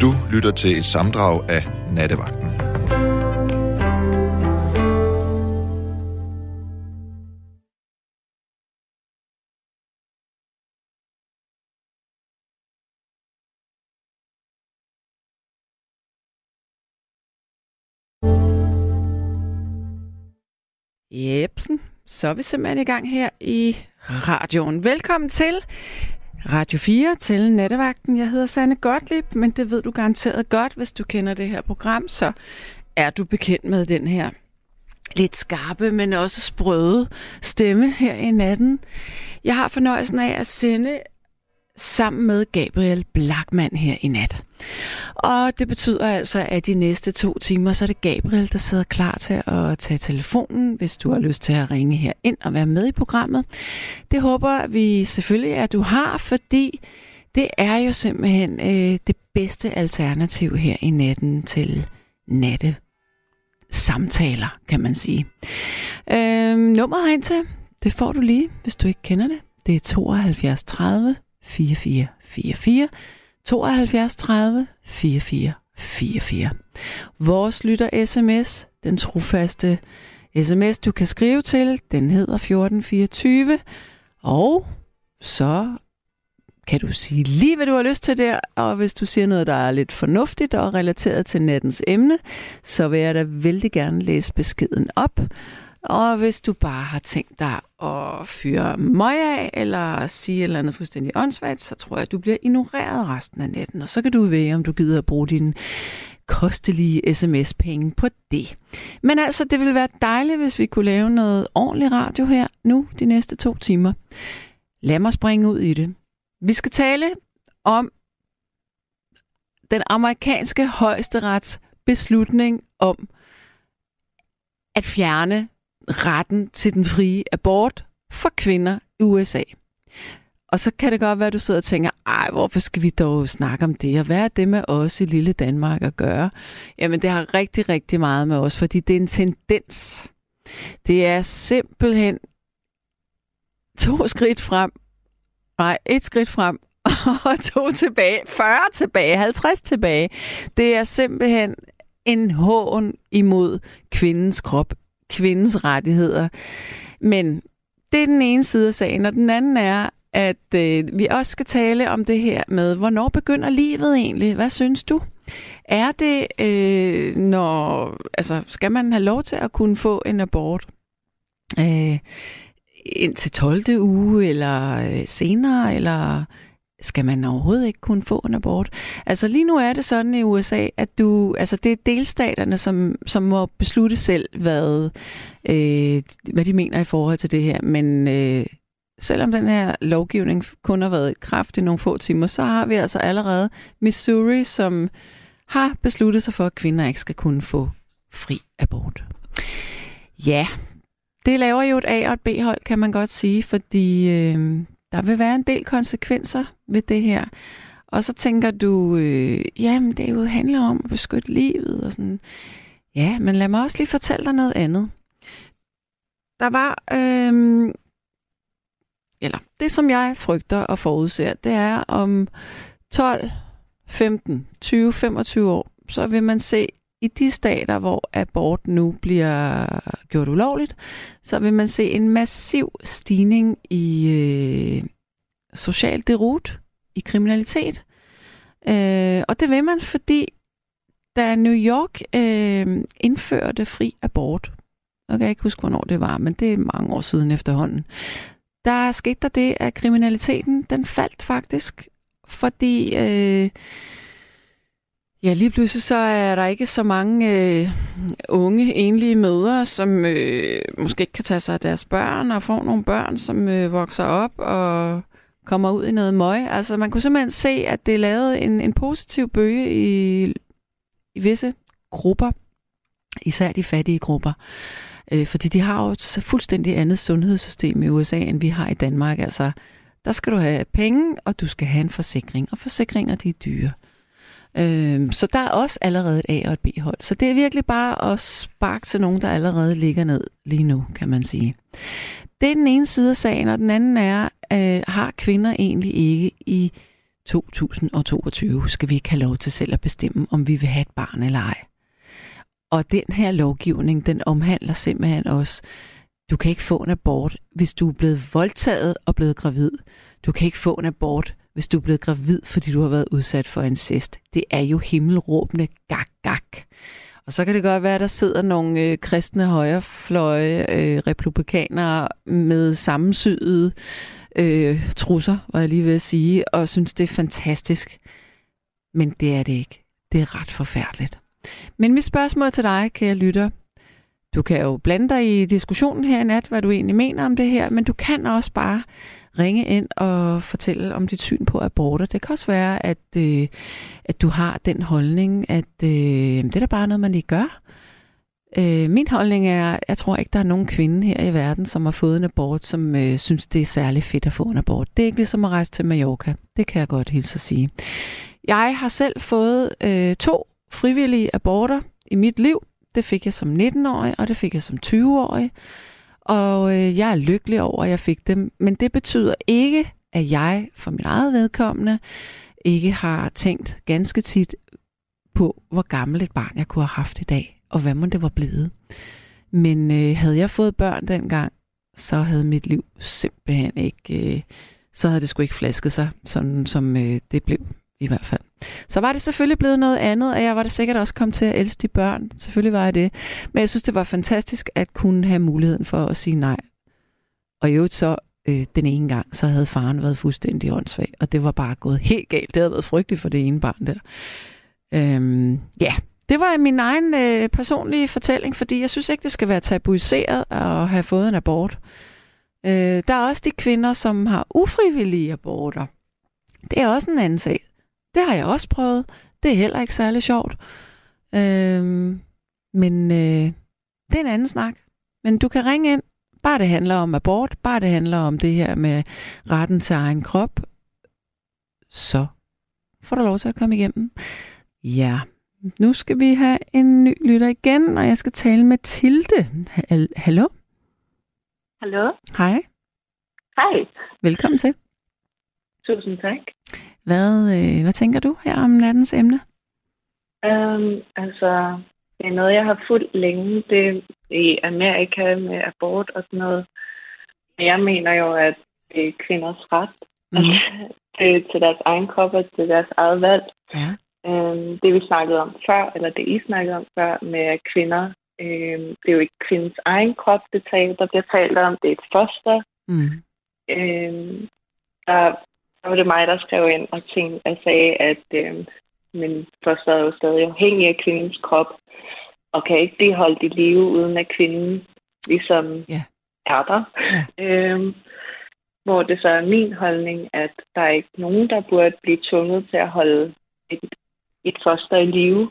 Du lytter til et samdrag af Nattevagten. Jepsen, så er vi simpelthen i gang her i radioen. Velkommen til Radio 4 til Nattevagten. Jeg hedder Sanne Gottlieb, men det ved du garanteret godt, hvis du kender det her program, så er du bekendt med den her lidt skarpe, men også sprøde stemme her i natten. Jeg har fornøjelsen af at sende sammen med Gabriel Blackman her i nat. Og det betyder altså, at de næste to timer, så er det Gabriel, der sidder klar til at tage telefonen, hvis du har lyst til at ringe her ind og være med i programmet. Det håber vi selvfølgelig, at du har, fordi det er jo simpelthen øh, det bedste alternativ her i natten til natte samtaler, kan man sige. Øh, nummeret herind til, det får du lige, hvis du ikke kender det. Det er 72 30 4444 72 30 4444. Vores lytter sms, den trofaste sms, du kan skrive til, den hedder 1424. Og så kan du sige lige, hvad du har lyst til der, og hvis du siger noget, der er lidt fornuftigt og relateret til nattens emne, så vil jeg da vældig gerne læse beskeden op. Og hvis du bare har tænkt dig at fyre møg af, eller sige et eller andet fuldstændig åndssvagt, så tror jeg, at du bliver ignoreret resten af natten. Og så kan du vælge, om du gider at bruge din kostelige sms-penge på det. Men altså, det ville være dejligt, hvis vi kunne lave noget ordentligt radio her nu de næste to timer. Lad mig springe ud i det. Vi skal tale om den amerikanske højesterets beslutning om at fjerne retten til den frie abort for kvinder i USA. Og så kan det godt være, at du sidder og tænker, ej, hvorfor skal vi dog snakke om det? Og hvad er det med os i lille Danmark at gøre? Jamen, det har rigtig, rigtig meget med os, fordi det er en tendens. Det er simpelthen to skridt frem, nej, et skridt frem, og to tilbage, 40 tilbage, 50 tilbage. Det er simpelthen en hån imod kvindens krop kvindens rettigheder. Men det er den ene side af sagen, og den anden er, at øh, vi også skal tale om det her med, hvornår begynder livet egentlig? Hvad synes du? Er det, øh, når, altså, skal man have lov til at kunne få en abort øh, indtil 12. uge, eller øh, senere, eller skal man overhovedet ikke kunne få en abort? Altså lige nu er det sådan i USA, at du, altså det er delstaterne, som, som må beslutte selv, hvad, øh, hvad de mener i forhold til det her. Men øh, selvom den her lovgivning kun har været i kraft i nogle få timer, så har vi altså allerede Missouri, som har besluttet sig for, at kvinder ikke skal kunne få fri abort. Ja, det laver jo et A- og et B-hold, kan man godt sige, fordi øh, der vil være en del konsekvenser ved det her. Og så tænker du, øh, jamen det jo handler om at beskytte livet og sådan. Ja, men lad mig også lige fortælle dig noget andet. Der var, øh, eller det som jeg frygter og forudser, det er om 12, 15, 20, 25 år, så vil man se i de stater, hvor abort nu bliver gjort ulovligt, så vil man se en massiv stigning i øh, social derut, i kriminalitet. Øh, og det vil man, fordi da New York øh, indførte fri abort, jeg kan ikke huske, hvornår det var, men det er mange år siden efterhånden, der skete der det, at kriminaliteten, den faldt faktisk, fordi øh, Ja, lige pludselig så er der ikke så mange øh, unge, enlige mødre, som øh, måske ikke kan tage sig af deres børn og få nogle børn, som øh, vokser op og kommer ud i noget møg. Altså man kunne simpelthen se, at det lavede en, en positiv bøge i, i visse grupper, især de fattige grupper. Øh, fordi de har jo et fuldstændig andet sundhedssystem i USA, end vi har i Danmark. Altså, der skal du have penge, og du skal have en forsikring. Og forsikringer, de er dyre. Øh, så der er også allerede et A- og et B-hold. Så det er virkelig bare at sparke til nogen, der allerede ligger ned lige nu, kan man sige. Det er den ene side af sagen, og den anden er, øh, har kvinder egentlig ikke i 2022 skal vi ikke have lov til selv at bestemme, om vi vil have et barn eller ej. Og den her lovgivning, den omhandler simpelthen også, du kan ikke få en abort, hvis du er blevet voldtaget og blevet gravid. Du kan ikke få en abort, hvis du er blevet gravid, fordi du har været udsat for incest. Det er jo himmelråbende gak, gak. Og så kan det godt være, at der sidder nogle øh, kristne højrefløje øh, republikanere med sammensyede øh, trusser, var jeg lige ved at sige, og synes, det er fantastisk. Men det er det ikke. Det er ret forfærdeligt. Men mit spørgsmål til dig, kære lytter, du kan jo blande dig i diskussionen her i nat, hvad du egentlig mener om det her, men du kan også bare ringe ind og fortælle om dit syn på aborter. Det kan også være, at, øh, at du har den holdning, at øh, det er da bare noget, man lige gør. Øh, min holdning er, jeg tror ikke, der er nogen kvinde her i verden, som har fået en abort, som øh, synes, det er særlig fedt at få en abort. Det er ikke ligesom at rejse til Mallorca. Det kan jeg godt hilse at sige. Jeg har selv fået øh, to frivillige aborter i mit liv. Det fik jeg som 19-årig, og det fik jeg som 20-årig. Og øh, jeg er lykkelig over, at jeg fik dem. Men det betyder ikke, at jeg for mit eget vedkommende ikke har tænkt ganske tit på, hvor gammel et barn jeg kunne have haft i dag, og hvad man det var blevet. Men øh, havde jeg fået børn dengang, så havde mit liv simpelthen ikke, øh, så havde det sgu ikke flasket sig, sådan som øh, det blev i hvert fald. Så var det selvfølgelig blevet noget andet, og jeg var da sikkert også kommet til at elske de børn. Selvfølgelig var jeg det. Men jeg synes, det var fantastisk at kunne have muligheden for at sige nej. Og i øvrigt så, øh, den ene gang, så havde faren været fuldstændig åndssvag, og det var bare gået helt galt. Det havde været frygteligt for det ene barn der. Øhm, ja, det var min egen øh, personlige fortælling, fordi jeg synes ikke, det skal være tabuiseret at have fået en abort. Øh, der er også de kvinder, som har ufrivillige aborter. Det er også en anden sag. Det har jeg også prøvet. Det er heller ikke særlig sjovt. Øhm, men øh, det er en anden snak. Men du kan ringe ind, bare det handler om abort, bare det handler om det her med retten til egen krop, så får du lov til at komme igennem. Ja, nu skal vi have en ny lytter igen, og jeg skal tale med Tilde. Hallo? Hallo? Hej. Hej. Velkommen til. Tusind tak. Hvad, øh, hvad tænker du her om nattens emne? Um, altså, det er noget, jeg har fulgt længe. Det i Amerika med abort og sådan noget. Jeg mener jo, at det er kvinders ret. Mm. det er til deres egen krop og til deres eget valg. Ja. Um, det vi snakkede om før, eller det I snakkede om før med kvinder, um, det er jo ikke kvindens egen krop, det tal, der bliver talt om. Det er et foster. Mm. Um, der var det mig, der skrev ind og, tænkte, og sagde, at øh, min foster er jo stadig afhængig af kvindens krop, og kan ikke blive holdt i live, uden at kvinden ligesom yeah. er der. Yeah. Øhm, hvor det så er min holdning, at der er ikke nogen, der burde blive tvunget til at holde et, et foster i live.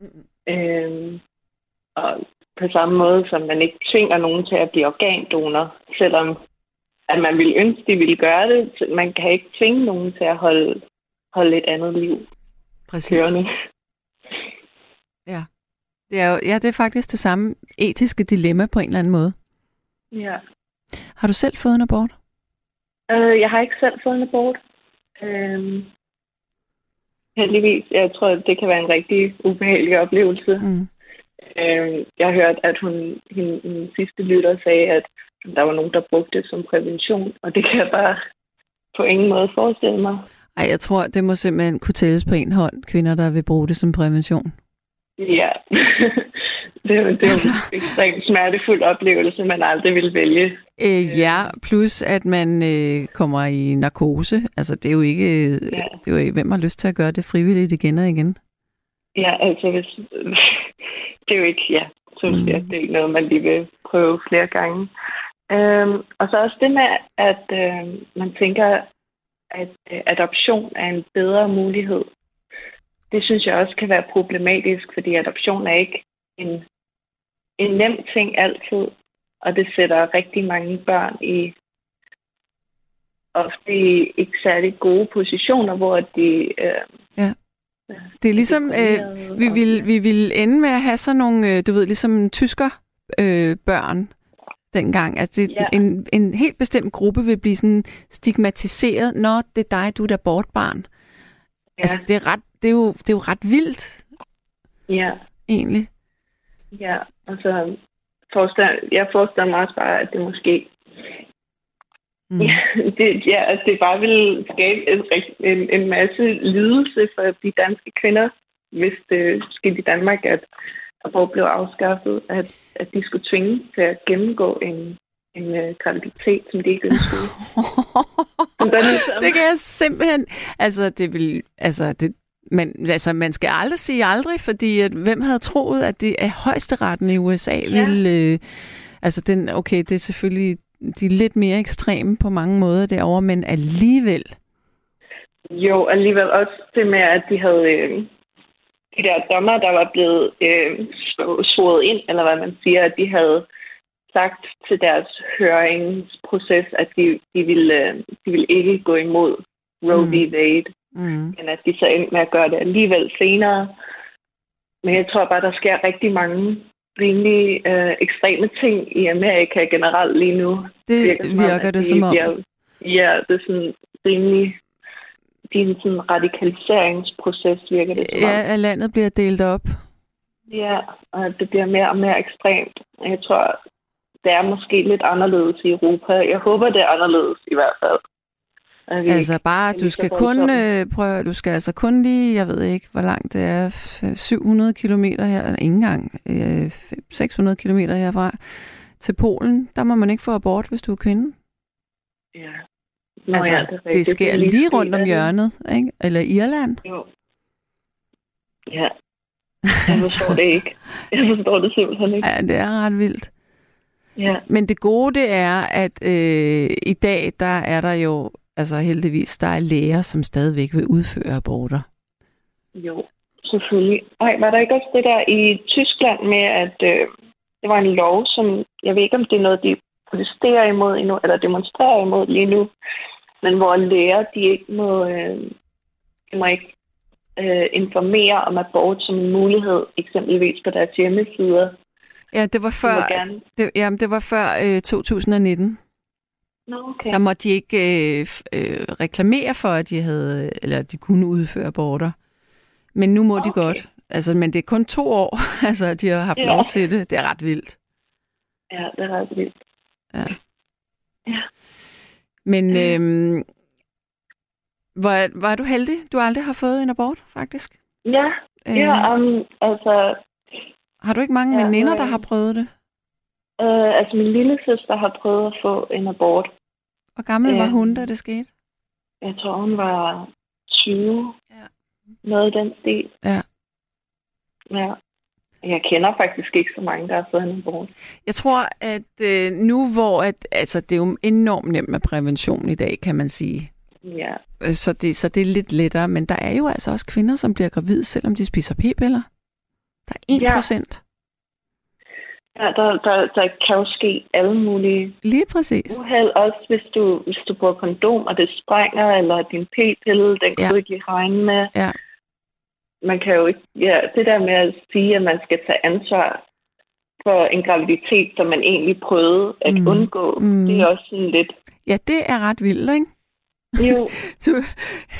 Mm. Øhm, og på samme måde, som man ikke tvinger nogen til at blive organdonor, selvom at man ville ønske, de ville gøre det. Man kan ikke tvinge nogen til at holde, holde et andet liv Præcis. kørende. Ja. Det er jo, ja, det er faktisk det samme etiske dilemma på en eller anden måde. Ja. Har du selv fået en abort? Øh, jeg har ikke selv fået en abort. Øh, heldigvis. Jeg tror, det kan være en rigtig ubehagelig oplevelse. Mm. Øh, jeg har hørt, at hun, hende, hende sidste lytter sagde, at der var nogen, der brugte det som prævention, og det kan jeg bare på ingen måde forestille mig. Ej, jeg tror, det må simpelthen kunne tælles på en hånd, kvinder, der vil bruge det som prævention. Ja, det, er, det er Altså. en ekstremt smertefuld oplevelse, man aldrig vil vælge. Øh, ja, plus at man øh, kommer i narkose. Altså, det er jo ikke... Ja. Det er jo, ikke- hvem har lyst til at gøre det frivilligt igen og igen? Ja, altså hvis... det er jo ikke, ja, så mm. det er ikke noget, man lige vil prøve flere gange. Øhm, og så også det med, at øh, man tænker, at øh, adoption er en bedre mulighed. Det synes jeg også kan være problematisk, fordi adoption er ikke en, en nem ting altid, og det sætter rigtig mange børn i ofte i ikke særlig gode positioner, hvor de øh, Ja. Det er ligesom, øh, vi vil, vi vil ende med at have sådan nogle, øh, du ved, ligesom tysker øh, børn dengang. Altså det, Ja. en, en helt bestemt gruppe vil blive sådan stigmatiseret, når det er dig, du er der bortbarn. Ja. Altså, det er, ret, det, er jo, det er jo ret vildt. Ja. Egentlig. Ja, altså, forestiller, jeg forestiller mig også bare, at det måske Mm. Ja, det, ja, altså det bare vil skabe en, en, en masse lidelse for de danske kvinder, hvis det skete i Danmark, at abort blev afskaffet, at, at de skulle tvinge til at gennemgå en, en uh, graviditet, som de ikke ønskede. Det kan jeg simpelthen... Altså, det vil... Altså, det, men altså, man skal aldrig sige aldrig, fordi at, hvem havde troet, at det er højesteretten i USA ja. ville... Øh, altså, den, okay, det er selvfølgelig de er lidt mere ekstreme på mange måder derovre, men alligevel. Jo, alligevel også det med, at de havde øh, de der dommer, der var blevet øh, svoret ind, eller hvad man siger, at de havde sagt til deres høringsproces, at de, de, ville, øh, de ville ikke gå imod Roe v. Mm. Wade, mm. men at de så endte med at gøre det alligevel senere. Men jeg tror bare, der sker rigtig mange rimelig øh, ekstreme ting i Amerika generelt lige nu. Det virker, som virker om, det de, som om. De ja, det er sådan rimelig det er en sådan radikaliseringsproces, virker det som Ja, at landet bliver delt op. Ja, og det bliver mere og mere ekstremt. Jeg tror, det er måske lidt anderledes i Europa. Jeg håber, det er anderledes i hvert fald. Vi altså bare, du skal kun øh, prøve, du skal altså kun lige, jeg ved ikke, hvor langt det er, 700 km her, eller ikke engang, øh, 600 km herfra, til Polen, der må man ikke få abort, hvis du er kvinde. Ja. Nå, altså, ja, det, det sker det lige, lige rundt om hjørnet, ikke? Eller Irland. Jo. Ja. Jeg forstår det ikke. Jeg forstår det simpelthen ikke. Ja, det er ret vildt. Ja. Men det gode det er, at øh, i dag, der er der jo altså heldigvis, der er læger, som stadigvæk vil udføre aborter. Jo, selvfølgelig. Ej, var der ikke også det der i Tyskland med, at øh, det var en lov, som, jeg ved ikke, om det er noget, de protesterer imod endnu, eller demonstrerer imod lige nu, men hvor læger, de ikke må, øh, de må ikke øh, informere om abort som en mulighed, eksempelvis på deres hjemmesider. Ja, det var før, det, jamen, det var før øh, 2019. No, okay. Der måtte de ikke øh, øh, reklamere for, at de havde, eller de kunne udføre aborter. Men nu må okay. de godt. Altså, men det er kun to år, altså, de har haft ja. lov til det. Det er ret vildt. Ja, det er ret vildt. Ja. ja. Men øhm, var, var du heldig? Du aldrig har fået en abort, faktisk? Ja, øh, ja um, altså... Har du ikke mange ja, veninder, der har prøvet det? Øh, altså, min lille søster har prøvet at få en abort. Hvor gammel øh, var hun, da det skete? Jeg tror, hun var 20. Ja. Noget i den stil. Ja. Ja. Jeg kender faktisk ikke så mange, der har fået en abort. Jeg tror, at øh, nu hvor at, altså, det er jo enormt nemt med prævention i dag, kan man sige. Ja. Øh, så det, så det er lidt lettere. Men der er jo altså også kvinder, som bliver gravide, selvom de spiser p-piller. Der er 1 procent. Ja, der, der, der kan jo ske alle mulige Lige præcis. uheld, også hvis du, hvis du bruger kondom, og det sprænger, eller din p-pille, den kan ja. du ikke lige regne med. Ja. Man kan jo ikke, ja, det der med at sige, at man skal tage ansvar for en graviditet, som man egentlig prøvede at mm. undgå, mm. det er også sådan lidt... Ja, det er ret vildt, ikke? Jo. du,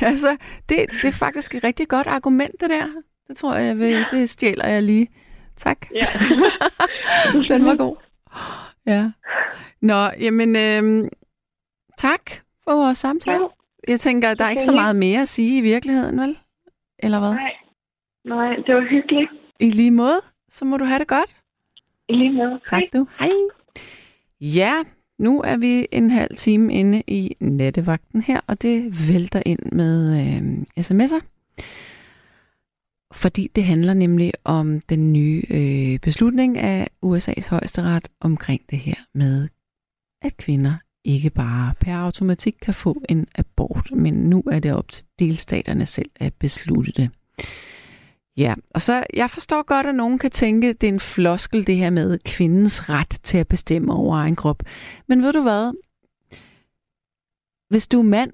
altså, det, det er faktisk et rigtig godt argument, det der. Det tror jeg, jeg vil, det stjæler jeg lige. Tak. Ja. Den var god. Ja. Nå, jamen, øhm, tak for vores samtale. Ja. Jeg tænker, der er ikke så meget mere at sige i virkeligheden, vel? Eller hvad? Nej, Nej det var hyggeligt. I lige måde, så må du have det godt. I lige måde. Tak Hej. du. Hej. Ja, nu er vi en halv time inde i nattevagten her, og det vælter ind med øh, sms'er fordi det handler nemlig om den nye øh, beslutning af USA's højesteret omkring det her med, at kvinder ikke bare per automatik kan få en abort, men nu er det op til delstaterne selv at beslutte det. Ja, og så jeg forstår godt, at nogen kan tænke, at det er en floskel det her med kvindens ret til at bestemme over egen krop. Men ved du hvad? Hvis du er mand,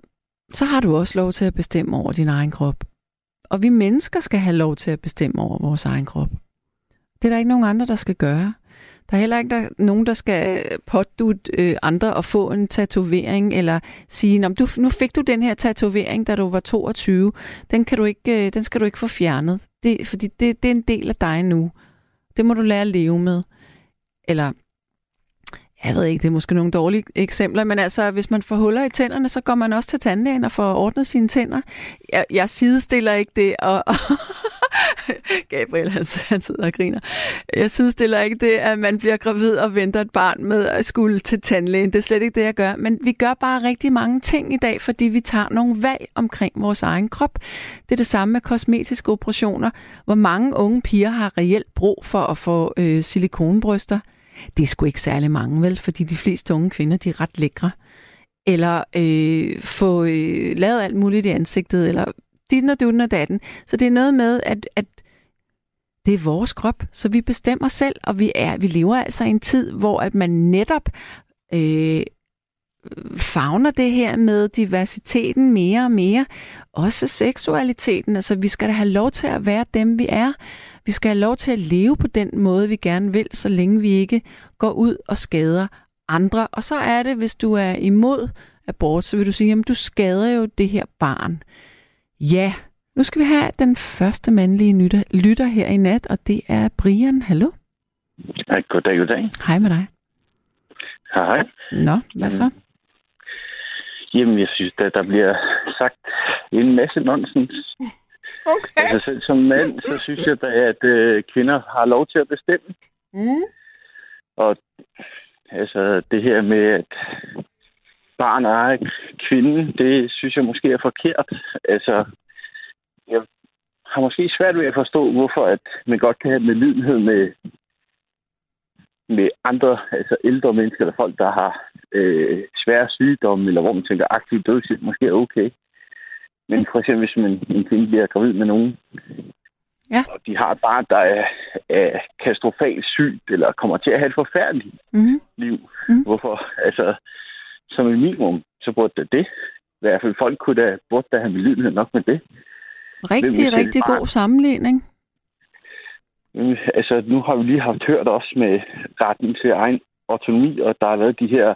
så har du også lov til at bestemme over din egen krop. Og vi mennesker skal have lov til at bestemme over vores egen krop. Det er der ikke nogen andre, der skal gøre. Der er heller ikke der, nogen, der skal pådutte øh, andre at få en tatovering, eller sige, du, nu fik du den her tatovering, da du var 22. Den, kan du ikke, øh, den skal du ikke få fjernet, det, fordi det, det er en del af dig nu. Det må du lære at leve med. Eller jeg ved ikke, det er måske nogle dårlige eksempler, men altså, hvis man får huller i tænderne, så går man også til tandlægen og får ordnet sine tænder. Jeg, jeg sidestiller ikke det, og, og Gabriel, han, han sidder og griner. Jeg sidestiller ikke det, at man bliver gravid og venter et barn med at skulle til tandlægen. Det er slet ikke det, jeg gør. Men vi gør bare rigtig mange ting i dag, fordi vi tager nogle valg omkring vores egen krop. Det er det samme med kosmetiske operationer. Hvor mange unge piger har reelt brug for at få øh, silikonbryster? Det er sgu ikke særlig mange, vel? Fordi de fleste unge kvinder, de er ret lækre. Eller øh, få øh, lavet alt muligt i ansigtet, eller dit og dutten og datten. Så det er noget med, at, at det er vores krop, så vi bestemmer selv, og vi er vi lever altså i en tid, hvor at man netop øh, fagner det her med diversiteten mere og mere. Også seksualiteten. Altså, vi skal da have lov til at være dem, vi er. Vi skal have lov til at leve på den måde, vi gerne vil, så længe vi ikke går ud og skader andre. Og så er det, hvis du er imod abort, så vil du sige, jamen du skader jo det her barn. Ja, nu skal vi have den første mandlige lytter, lytter her i nat, og det er Brian. Hallo? Hej, goddag, goddag. Hej med dig. Hej, hej. Nå, hvad så? Jamen, jeg synes, at der bliver sagt en masse nonsens. Okay. Altså selv som mand, så synes jeg da, at øh, kvinder har lov til at bestemme. Mm. Og altså det her med, at barn er kvinde, det synes jeg måske er forkert. Altså, jeg har måske svært ved at forstå, hvorfor at man godt kan have medlidenhed med, med andre, altså ældre mennesker, eller folk, der har øh, svære sygdomme, eller hvor man tænker, aktiv dødshjælp måske er okay. Men for eksempel, hvis man, en kvinde bliver gravid med nogen, Ja. og de har et barn, der er, er katastrofalt sygt, eller kommer til at have et forfærdeligt Mm. liv. Mm. Hvorfor? Altså, som en minimum, så burde det det. I hvert fald folk kunne da, burde da have medlidenhed nok med det. Rigtig, rigtig et god sammenligning. Men, altså, nu har vi lige haft hørt også med retten til egen autonomi, og der har været de her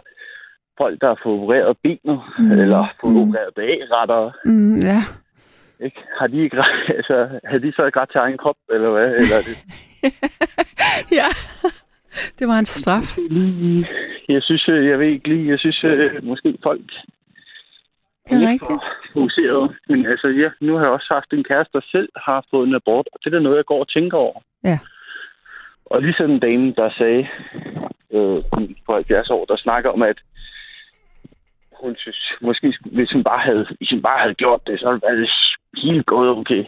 folk, der har fået opereret benet, Mm. eller fået Mm. opereret bagretter. Mm, ja. Ikke? Har de ikke altså, har de så ikke ret til egen krop, eller hvad? Eller er det, ja. Det var en straf. jeg synes, øh, jeg ved ikke lige, jeg synes øh, måske folk Det er rigtigt. fokuseret. Men altså, ja, nu har jeg også haft en kæreste, der selv har fået en abort, og det er noget, jeg går og tænker over. Ja. Og lige sådan en dame, der sagde øh, på 70 år, der snakker om, at hun synes, måske hvis hun bare havde, hvis hun bare havde gjort det, så ville det være helt gået okay.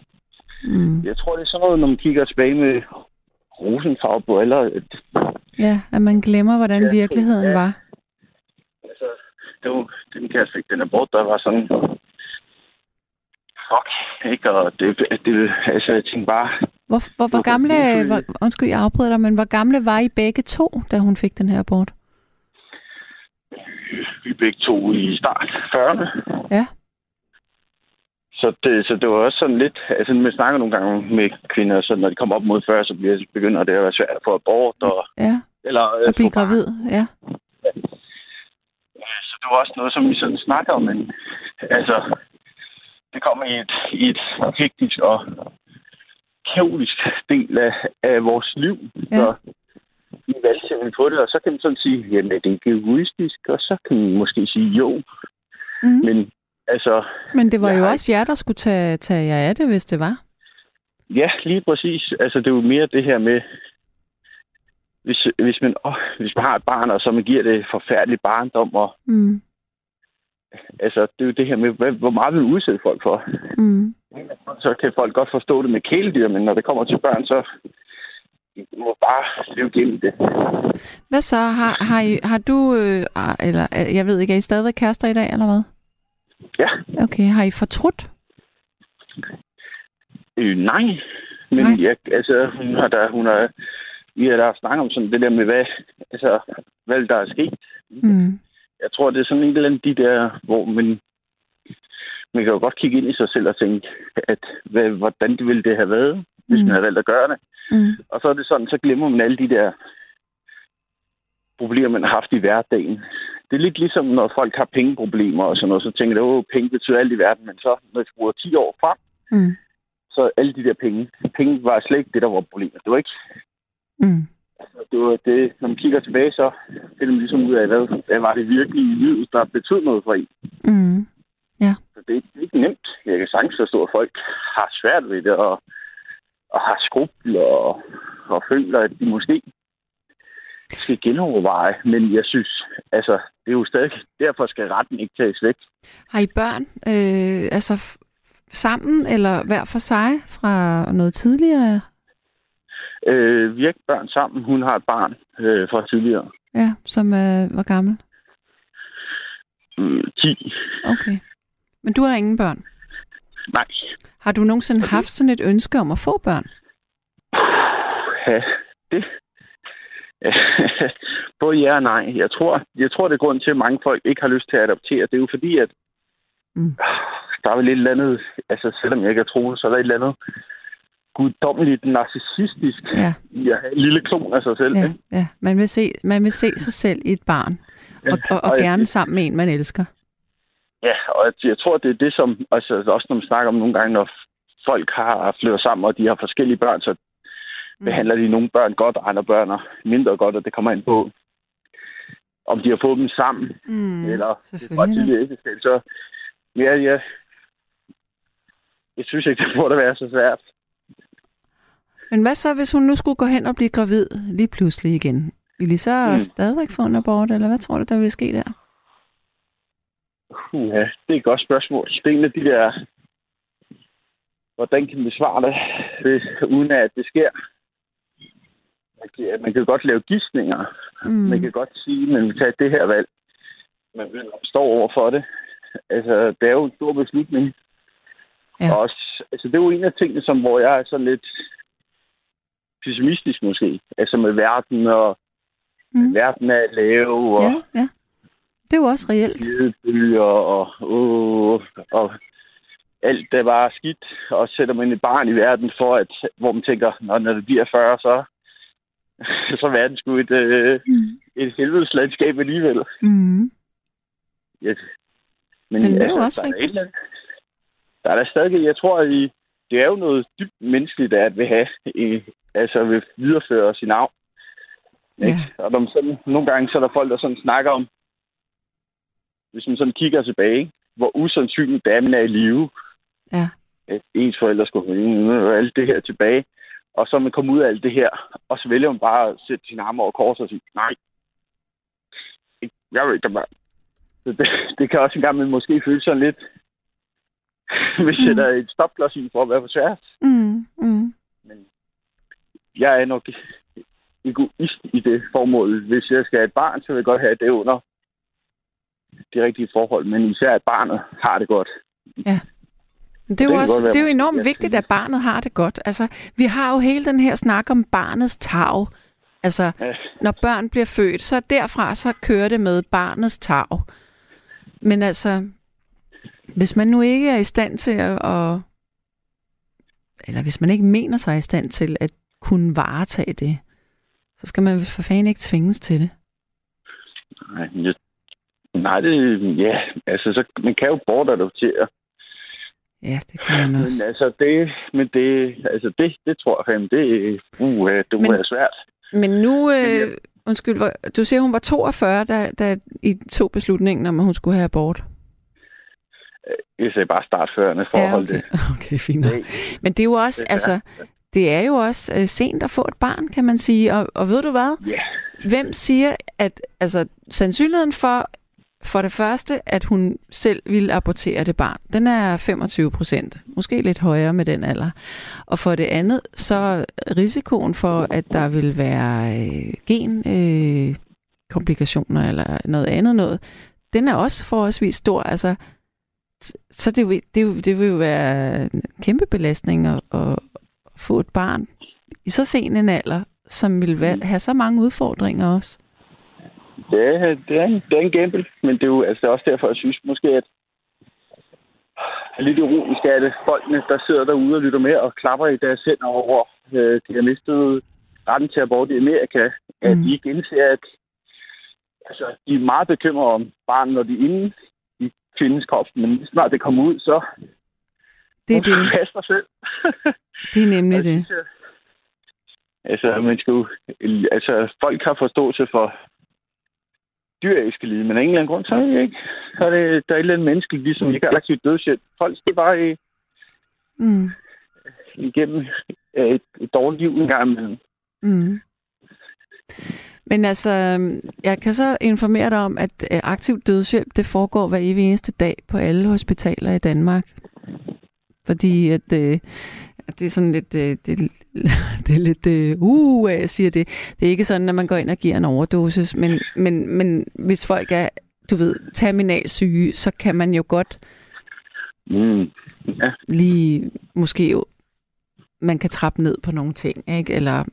Mm. Jeg tror, det er sådan noget, når man kigger tilbage med rosenfarve på, eller Ja, at man glemmer, hvordan Ja, virkeligheden ja. var. altså, det var, den kæreste fik den abort, der var sådan, fuck, ikke? Og det, det, altså, jeg tænkte bare, Hvor, hvor, hvor gamle, hvor, undskyld, jeg afbryder dig, men hvor gamle var I begge to, da hun fik den her abort? Vi begge to i start 40'erne. Ja. Så det, så det var også sådan lidt, altså man snakker nogle gange med kvinder, så når de kommer op mod 40, så bliver, begynder det at være svært at få abort, og, Ja, eller øh, at blive gravid, ja. Ja, Så det var også noget, som vi sådan snakker om, men altså, det kommer i et, i et hektisk og kaotisk del af, af vores liv. Ja. Så simpelthen på det, og så kan man sådan sige, jamen det er ikke egoistisk, og så kan man måske sige jo, Mm. men altså, Men det var jo har også jer, der skulle tage, tage jer af det, hvis det var. Ja, lige præcis. Altså, det er jo mere det her med, hvis, hvis, man, åh, hvis man har et barn, og så man giver det forfærdelig barndom, og Mm. altså, det er jo det her med, hvad, hvor meget vil man udsætte folk for. Mm. Så kan folk godt forstå det med kæledyr, men når det kommer til børn, så man må bare leve gennem det. Hvad så? Har, har, I, har du, øh, eller jeg ved ikke, er I stadigvæk kærester i dag, eller hvad? Ja, Okay, har I fortrudt? øh, nej. Men nej. Jeg, altså, hun har da, hun har, vi har da snakket om sådan det der med, hvad, altså, hvad der er sket. Mm. jeg tror, det er sådan en eller anden de der, hvor man, man kan jo godt kigge ind i sig selv og tænke, at hvad, hvordan det ville det have været, hvis Mm. man havde valgt at gøre det. Mm. Og så er det sådan, så glemmer man alle de der problemer, man har haft i hverdagen. Det er lidt ligesom, når folk har pengeproblemer og sådan noget, så tænker de, at penge betyder alt i verden, men så, når de bruger 10 år frem, Mm. så alle de der penge, penge var slet ikke det, der var problemet. Det var ikke, Mm. det var det, når man kigger tilbage, så finder man ligesom ud af, hvad, hvad var det virkelig i livet, der betød noget for en. Mm. Så det, det er ikke nemt. Jeg kan sagtens forstå, at folk har svært ved det, og, og har skrubler, og, og føler, at de måske skal genoverveje. Men jeg synes, altså, det er jo stadig, derfor skal retten ikke tages væk. Har I børn, øh, altså sammen eller hver for sig fra noget tidligere? Øh, vi er ikke børn sammen. Hun har et barn øh, fra tidligere. Ja, som øh, var gammel. Mm, 10. Okay. Men du har ingen børn. Nej. Har du nogensinde haft sådan et ønske om at få børn? Ja, det... Både ja og nej. Jeg tror, jeg tror, det er grund til, at mange folk ikke har lyst til at adoptere. Det er jo fordi, at Mm. der er vel et eller andet, altså selvom jeg ikke er troet, så er der et eller andet guddommeligt narcissistisk Ja, i at have en lille klon af sig selv. ja, ikke? ja. Man, vil se, man vil se sig selv i et barn. Og, og, og Og jeg- gerne sammen med en, man elsker. Ja, og jeg, tror, det er det, som... Altså, også når man snakker om nogle gange, når folk har flyttet sammen, og de har forskellige børn, så Mm. behandler de nogle børn godt, og andre børn er mindre godt, og det kommer ind på, om de har fået dem sammen, Mm, eller er da. tidligere ægteskab. Så ja, ja, jeg synes ikke, det burde være så svært. Men hvad så, hvis hun nu skulle gå hen og blive gravid lige pludselig igen? Vil I så mm. stadigvæk få en abort, eller hvad tror du, der vil ske der? Ja, det er et godt spørgsmål. Det er en af de der... Hvordan kan man besvare det, hvis, uden at det sker? Man kan, man kan godt lave gidsninger. Mm. Man kan godt sige, at man vil tage det her valg. Man vil stå over for det. Altså, det er jo en stor beslutning. Ja. Og også, altså, det er jo en af tingene, som, hvor jeg er sådan lidt pessimistisk måske. Altså med verden, og Mm. verden er at lave, og Ja, ja. Det er jo også reelt. gedebølger, og, og, og alt det er bare skidt. Og sætter man et barn i verden for, at, hvor man tænker, når, når det bliver 40, så, så er verden sgu et, øh, Mm. et helvedeslandskab alligevel. Mm. Yes. Men det er jo også der, er rigtigt. et der er der stadig, jeg tror, at I, det er jo noget dybt menneskeligt, at vil have, i, altså vil videreføre sin arv. Ikke? Og når man sådan, nogle gange så er der folk, der sådan snakker om, hvis man sådan kigger tilbage, hvor usandsynligt det er, man er i live. Ja. At ens forældre skulle og alt det her tilbage. Og så er man kommer ud af alt det her, og så vælger man bare at sætte sine arme over kors og sige, nej, jeg vil ikke have børn. Så det, det kan også engang med måske føles sådan lidt, vi sætter et stopklods i for at være for svært. Mm. Mm. Men jeg er nok egoist i det formål. Hvis jeg skal have et barn, så vil jeg godt have det under de rigtige forhold. Men især at barnet har det godt. Men Det er, jo også, det er jo enormt vigtigt, at barnet har det godt. Altså, vi har jo hele den her snak om barnets tag. Altså, Ja. når børn bliver født, så derfra så kører det med barnets tag. Men altså, hvis man nu ikke er i stand til at, at eller hvis man ikke mener sig i stand til at kunne varetage det, så skal man for fanden ikke tvinges til det. Nej, jeg, nej det, ja, altså, så, man kan jo bortadoptere. Ja, det kan man Men også. altså, det, men det, altså, det, det tror jeg fandme, det, uh, det Men- er svært. Men nu, jeg- øh, undskyld, du siger, hun var 42, da, da I tog beslutningen om, at hun skulle have abort. Jeg sagde bare startførende forhold ja, okay. det. okay, fint. Det, Men det er jo også, Det er altså, det er jo også øh, sent at få et barn, kan man sige. Og, og ved du hvad? Ja. Hvem siger, at altså, sandsynligheden for, for det første, at hun selv ville abortere det barn, den er 25 procent. Måske lidt højere med den alder. Og for det andet, så risikoen for, at der vil være øh, gen øh, eller noget andet noget, den er også forholdsvis stor. Altså, så det, vil, det, det vil jo være en kæmpe belastning at, at få et barn i så sen en alder, som vil være, have så mange udfordringer også. Det er, det, er en, det er en gamble, men det er jo altså, er også derfor, jeg synes måske, at er lidt ironisk, at det folkene, der sidder derude og lytter med og klapper i deres hænder over, øh, de har mistet retten til abort i Amerika, at Mhm. de ikke indser, at altså, de er meget bekymrede om barnet, når de er inde i kvindens krop, men snart det kommer ud, så Det er det. passe sig selv. Det er nemlig det. Altså, man skal jo, altså, folk har forståelse for dyr ikke skal lide, men af en eller anden grund, så er det ikke. Så er det, der er et eller andet menneskeligt, ligesom ikke aktivt dødshjælp. Folk skal bare øh, Mm. igennem øh, et, et dårligt liv en gang imellem. Mm. Men altså, jeg kan så informere dig om, at øh, aktiv dødshjælp, det foregår hver evig eneste dag på alle hospitaler i Danmark. Fordi at, øh, at det er sådan lidt, øh, det, det er lidt, øh, uh, at jeg siger det. Det er ikke sådan, at man går ind og giver en overdosis, men, men, men hvis folk er, du ved, terminalsyge, så kan man jo godt Mm. Ja, lige, måske jo, man kan trappe ned på nogle ting, ikke? Eller,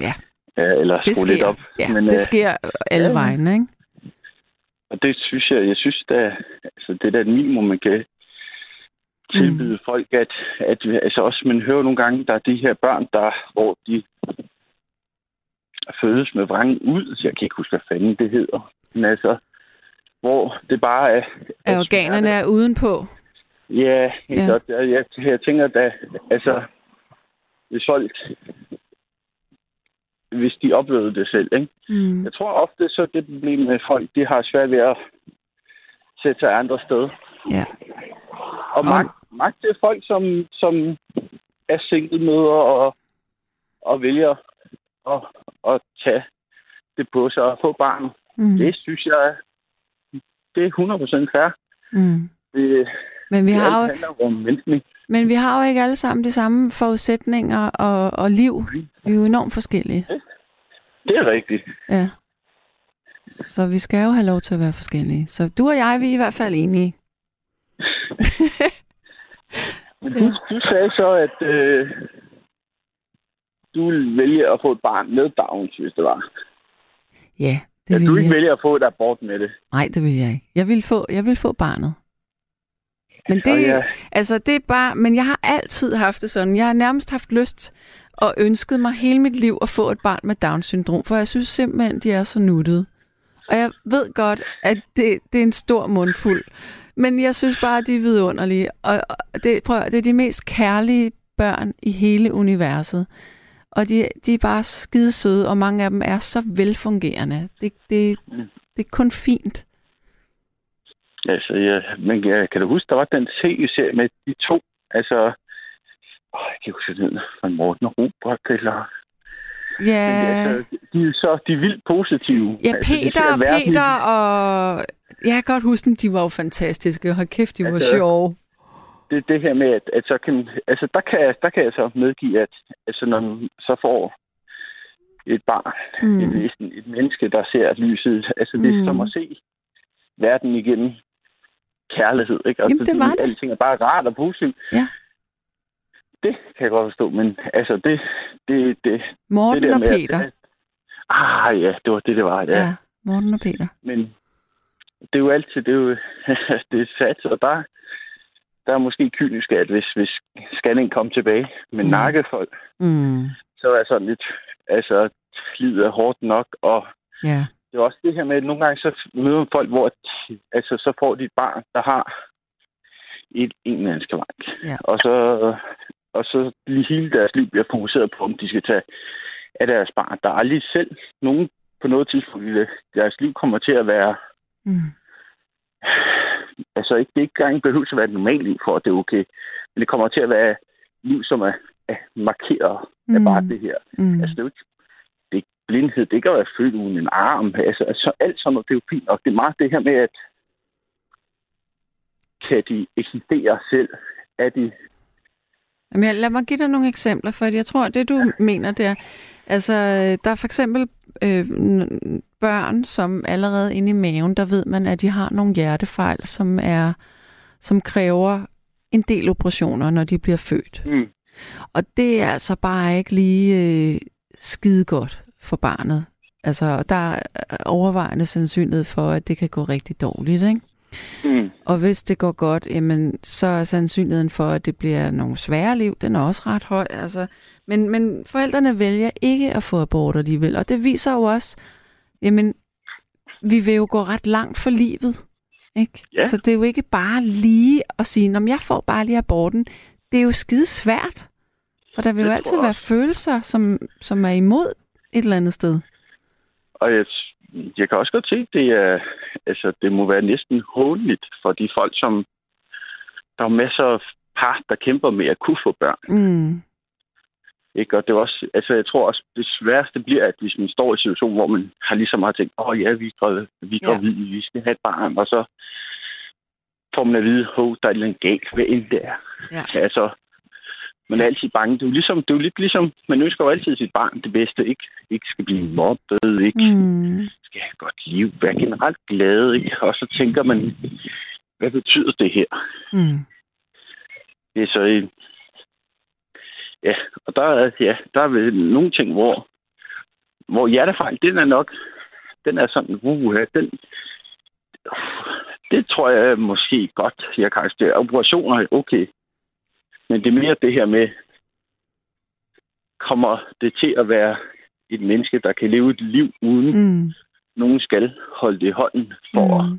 ja, ja eller det skrue lidt op. Ja, Men, det øh, sker alle ja. vegne, ikke? Og det synes jeg, jeg synes, da, altså, det er da et minimum, man kan tilbyde mm. folk, at, at altså også, man hører nogle gange, der er de her børn, der, hvor de fødes med vrangen ud. Jeg kan ikke huske, hvad fanden det hedder. Men altså, hvor det bare er... At organerne er udenpå. Ja, Ja. godt. Jeg, jeg, jeg tænker da, altså, hvis folk, hvis de oplevede det selv, ikke? Mm. Jeg tror ofte, så er det problem med folk, de har svært ved at sætte sig andre sted. Ja. Og magt, magt til folk, som, som er single-mødre og, og vælger at, at tage det på sig og få barn. Mm. Det synes jeg, det er 100% fair. Mm. Det, Men, vi det har jo, om men vi har jo ikke alle sammen de samme forudsætninger og, og liv. Vi er jo enormt forskellige. Det er rigtigt. Ja. Så vi skal jo have lov til at være forskellige. Så du og jeg, vi er i hvert fald enige. Men du, du sagde så, at øh, du ville vælge at få et barn med Downs, hvis det var. Ja, det At vil du ikke jeg. vælger at få et abort med det. Nej, det vil jeg ikke. Jeg vil få, jeg vil få barnet. Men Så det, ja, altså det er bare, men jeg har altid haft det sådan. Jeg har nærmest haft lyst og ønsket mig hele mit liv at få et barn med Down-syndrom, for jeg synes simpelthen, de er så nuttede. Og jeg ved godt, at det, det er en stor mundfuld, men jeg synes bare, at de er vidunderlige. Og og det, prøv, det er de mest kærlige børn i hele universet. Og de, de er bare skide søde, og mange af dem er så velfungerende. Det, det, det er kun fint. altså, ja, men ja, kan du huske, der var den tv-serie med de to, altså, åh, jeg kan ikke huske, den fra Morten Robert, eller... Ja, Men, altså, de, er så, de er vildt positive. ja altså, Peter og verden Peter og... Jeg kan godt huske dem, de var jo fantastiske. Hold kæft, de var Altså, sjove. det det her med, at, at så kan, altså, der, kan, jeg- der kan jeg så medgive, at altså, når man så får et barn, mm. Et, et, menneske, der ser lyset, altså det er Mm. som at se verden igennem kærlighed, ikke? Og Jamen, det var det. Alting er bare rart og positivt. Ja. Det kan jeg godt forstå, men altså det, det, det, Morten det der og med, Peter. At, ah ja, det var det, det var, ja. Ja, Morten og Peter. Men det er jo altid, det er jo, det er sat, og der, der er måske kynisk, at hvis, hvis scanning kom tilbage med Mm. nakkefolk, Mm. så er sådan lidt, altså, livet er hårdt nok, og Ja. det er også det her med, at nogle gange så møder man folk, hvor altså, så får de et barn, der har et, en menneskevank. Ja. Og så, og så hele deres liv bliver fokuseret på, om de skal tage af deres barn. Der er aldrig selv nogen på noget tidspunkt i deres liv kommer til at være Mm. altså ikke, det er ikke engang behøver at være et normalt liv for, at det er okay. Men det kommer til at være liv, som er, er markeret af Mm. bare det her. Mm. Altså, det er jo ikke, det er ikke blindhed, det at være født uden en arm. Altså, altså alt sådan noget, det er jo fint nok. Det er meget det her med, at kan de eksistere selv? Er de... Jamen, jeg- lad mig give dig nogle eksempler, for jeg tror, det du mener der, altså, der er for eksempel øh, børn, som allerede inde i maven, der ved man, at de har nogle hjertefejl, som er, som kræver en del operationer, når de bliver født. Mm. Og det er altså bare ikke lige øh, skide godt for barnet. Altså, der er overvejende sandsynlighed for, at det kan gå rigtig dårligt, ikke? Mm. Og hvis det går godt, jamen, så er sandsynligheden for, at det bliver nogle svære liv, den er også ret høj. Altså. Men, men forældrene vælger ikke at få abort alligevel, og det viser jo også, jamen, vi vil jo gå ret langt for livet. Ikke? Ja. Så det er jo ikke bare lige at sige, om jeg får bare lige aborten. Det er jo skide svært. For der vil Det jo altid være følelser, som, som er imod et eller andet sted. Og jeg, jeg kan også godt se, det er, altså, det må være næsten håndeligt for de folk, som der er masser af par, der kæmper med at kunne få børn. Mm. Ikke? Og det er også, altså, jeg tror også, det sværeste bliver, at hvis man står i en situation, hvor man har ligesom har tænkt, åh oh, ja, vi er gravid, vi er Ja. gravide, vi skal have et barn, og så får man at vide, hov, der er et eller andet galt, hvad end det er. Ja. Altså, man er altid bange. Det er jo, ligesom, det er jo lidt ligesom, man ønsker jo altid sit barn det bedste, ikke, ikke skal blive mobbet, ikke Mm. Skal have godt liv, være generelt glad, ikke? Og så tænker man, hvad betyder det her? Mm. Det er så en... Ja, og der er, ja, der er vel nogle ting, hvor, hvor hjertefejl, den er nok, den er sådan, uh, den, det tror jeg måske godt, jeg kan acceptere. Operationer er okay. Men det er mere det her med, kommer det til at være et menneske, der kan leve et liv uden Mm. Nogen skal holde det i hånden for mm. at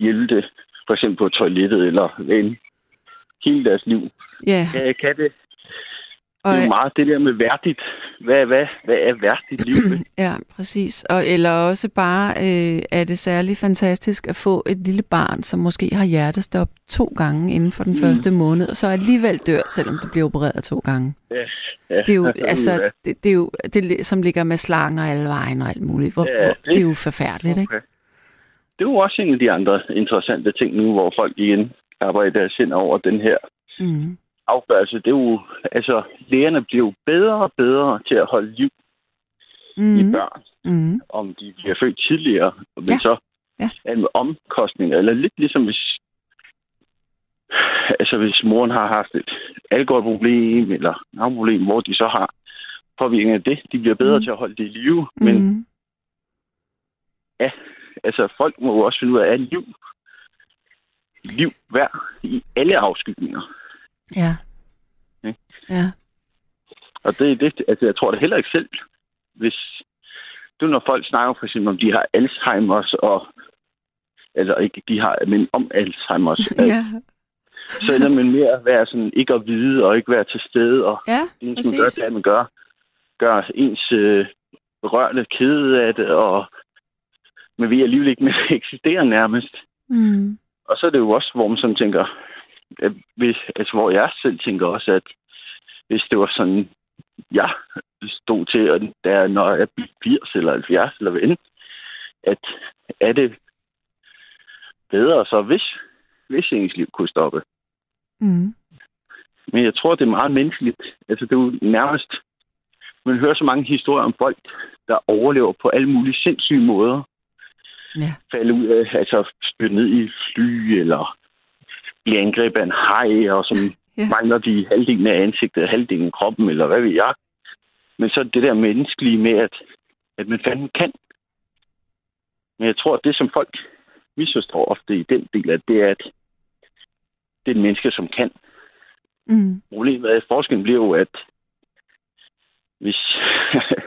hjælpe det, for eksempel på toilettet eller ven hele deres liv. Ja, Kan, kan det? Og, Det er jo meget det der med værdigt. Hvad, hvad, hvad er værdigt liv? ikke? ja, præcis. Og, eller også bare øh, er det særlig fantastisk at få et lille barn, som måske har hjertestop to gange inden for den Mm. første måned, og så alligevel dør, selvom det bliver opereret to gange. ja, ja, Det er jo, altså, det, det er jo det, som ligger med slanger alle vejen og alt muligt. Hvor, Ja, det- det er jo forfærdeligt, ikke? Okay. Det er jo også en af de andre interessante ting nu, hvor folk igen arbejder deres sind over den her Mm. Afgørelse. Det er jo, altså, lægerne bliver jo bedre og bedre til at holde liv mm. i Mm. børn. Mm. om de bliver født tidligere, men Ja. så Ja. med omkostninger, eller lidt ligesom hvis altså hvis moren har haft et alkoholproblem eller problem, hvor de så har påvirkning af det, de bliver bedre Mm. mm. til at holde det i live, men Mm. altså folk må jo også finde ud af, at liv liv værd i alle afskygninger. Ja. Ikke? Ja. Og det er det, altså jeg tror det heller ikke selv, hvis det er når folk snakker for eksempel om, de har Alzheimer's og eller ikke de har, men om Alzheimer's, at Ja. så ender man med at være sådan, ikke at vide og ikke være til stede, og Ja, det man gør, det er, at man gør, gør ens øh, berørte kede af det, og man ved alligevel ikke, men det eksisterer nærmest. Mm. Og så er det jo også, hvor man sådan tænker, at hvis, altså hvor jeg selv tænker også, at hvis det var sådan, jeg stod til, at der, når jeg bliver 80 eller 70 eller hvad end, at er det bedre så, hvis, hvis ens liv kunne stoppe. Mm. Men jeg tror, det er meget menneskeligt. Altså, det er jo nærmest... Man hører så mange historier om folk, der overlever på alle mulige sindssyge måder. Ja. Falde ud af, altså spytte ned i fly, eller blive angrebet af en hej, og som Ja. mangler de halvdelen af ansigtet, halvdelen af kroppen, eller hvad ved jeg. Men så det der menneskelige med, at, at man fandme kan. Men jeg tror, at det, som folk misforstår ofte i den del af det, er, at det er et menneske, som kan. Mm. Problemet er, at forskellen bliver jo, at hvis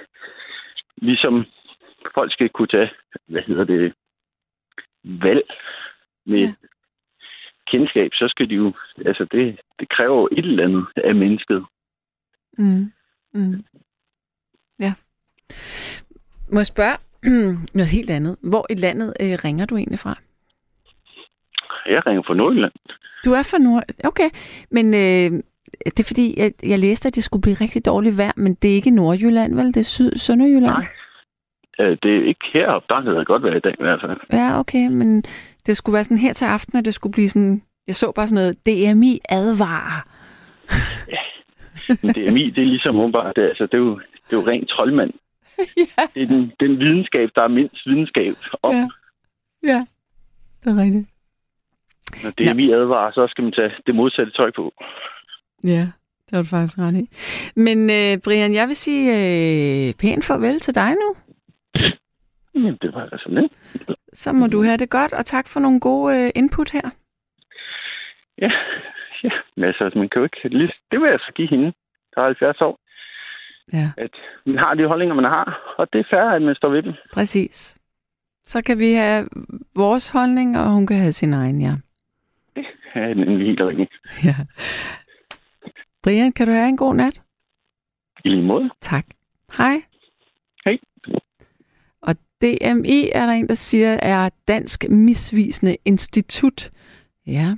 ligesom folk skal kunne tage, hvad hedder det, valg med Ja. Kendskab, så skal de jo, altså det, det kræver jo et eller andet af mennesket. Mm. Mm. Ja. Må jeg spørge noget helt andet? Hvor i landet øh, ringer du egentlig fra? Jeg ringer fra Nordjylland. Du er fra Nord... Okay, men øh, det er fordi, jeg, jeg læste, at det skulle blive rigtig dårligt vejr, men det er ikke Nordjylland, vel? Det er Syd Sønderjylland? Nej. Øh, Det er ikke heroppe, der havde det godt været i dag i hvert fald. Ja, okay, men det skulle være sådan her til aften, at det skulle blive sådan... Jeg så bare sådan noget, DMI advarer. Men DMI, det er ligesom åbenbart, det, er- altså, det, er jo, det er jo rent troldmand. ja, Det er den, den videnskab, der er mindst videnskab om. ja. Ja, det er rigtigt. Når DMI advarer, så skal man tage det modsatte tøj på. Ja, det var du faktisk ret i. Men øh, Brian, jeg vil sige øh, pænt farvel til dig nu. Jamen, det var altså lidt. Så må du have det godt, og tak for nogle gode øh, input her. Ja, ja. Men altså, man kan jo ikke... lige- Det vil jeg så give hende, der er 70 år, Ja, at man har de holdninger, man har, og det er fair, at man står ved dem. præcis. Så kan vi have vores holdning, og hun kan have sin egen, ja. Ja, den helt rigtigt. ja. Brian, kan du have en god nat? I lige måde. Tak. Hej. DMI er der en, der siger, er Dansk Misvisende Institut. Ja.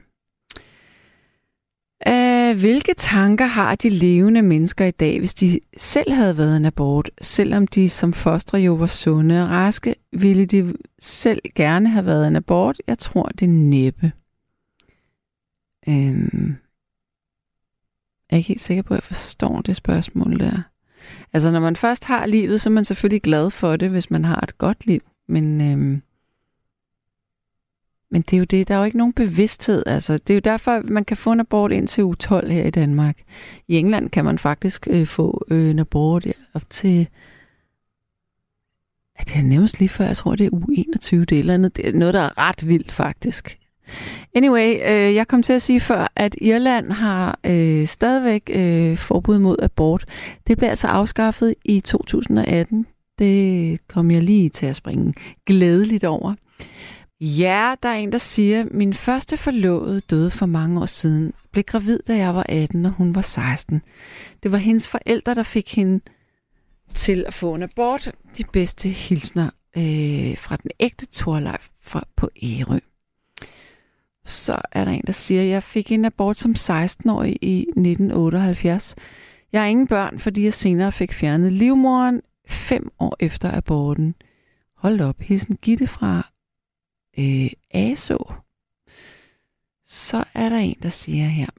Uh, hvilke tanker har de levende mennesker i dag, hvis de selv havde været en abort? Selvom de som fostre jo var sunde og raske, ville de selv gerne have været en abort? Jeg tror, det er næppe. Uh, jeg er ikke helt sikker på, at jeg forstår det spørgsmål der. Altså, når man først har livet, så er man selvfølgelig glad for det, hvis man har et godt liv. Men, øhm, men det er jo det, der er jo ikke nogen bevidsthed. Altså, det er jo derfor, man kan få en abort ind til U12 her i Danmark. I England kan man faktisk øh, få øh, en abort op til... Ja, det er nærmest lige før, jeg tror, det er u 21, det er, eller andet. det er noget, der er ret vildt faktisk. Anyway, øh, jeg kom til at sige før, at Irland har øh, stadigvæk øh, forbud mod abort. Det blev altså afskaffet i 2018. Det kom jeg lige til at springe glædeligt over. Ja, der er en, der siger, min første forlovede døde for mange år siden. Blev gravid, da jeg var 18, og hun var 16. Det var hendes forældre, der fik hende til at få en abort. De bedste hilsner øh, fra den ægte Torleif på Ærø. Så er der en, der siger, at jeg fik en abort som 16-årig i 1978. Jeg har ingen børn, fordi jeg senere fik fjernet livmoren fem år efter aborten. Hold op, hilsen Gitte fra øh, ASO. Så er der en, der siger her.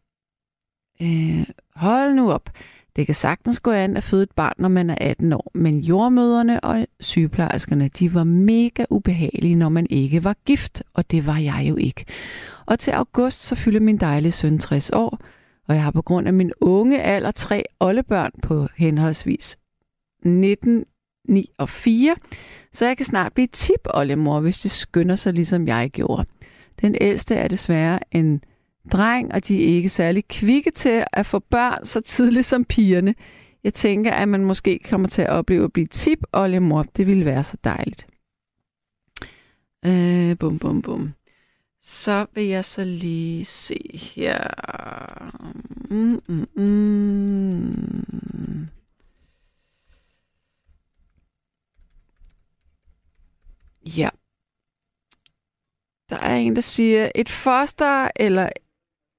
Øh, hold nu op. Det kan sagtens gå an at føde et barn, når man er 18 år, men jordmøderne og sygeplejerskerne, de var mega ubehagelige, når man ikke var gift, og det var jeg jo ikke. Og til august, så fylder min dejlige søn 60 år, og jeg har på grund af min unge alder tre oldebørn på henholdsvis 19, 9 og 4, så jeg kan snart blive tip oldemor, hvis de skynder sig, ligesom jeg gjorde. Den ældste er desværre en dreng, og de er ikke særlig kvikke til at få børn så tidligt som pigerne. Jeg tænker, at man måske kommer til at opleve at blive tip oldemor. Det ville være så dejligt. Øh, bum, bum, bum. Så vil jeg så lige se her. Mm, mm, mm. Ja. Der er en, der siger, et foster eller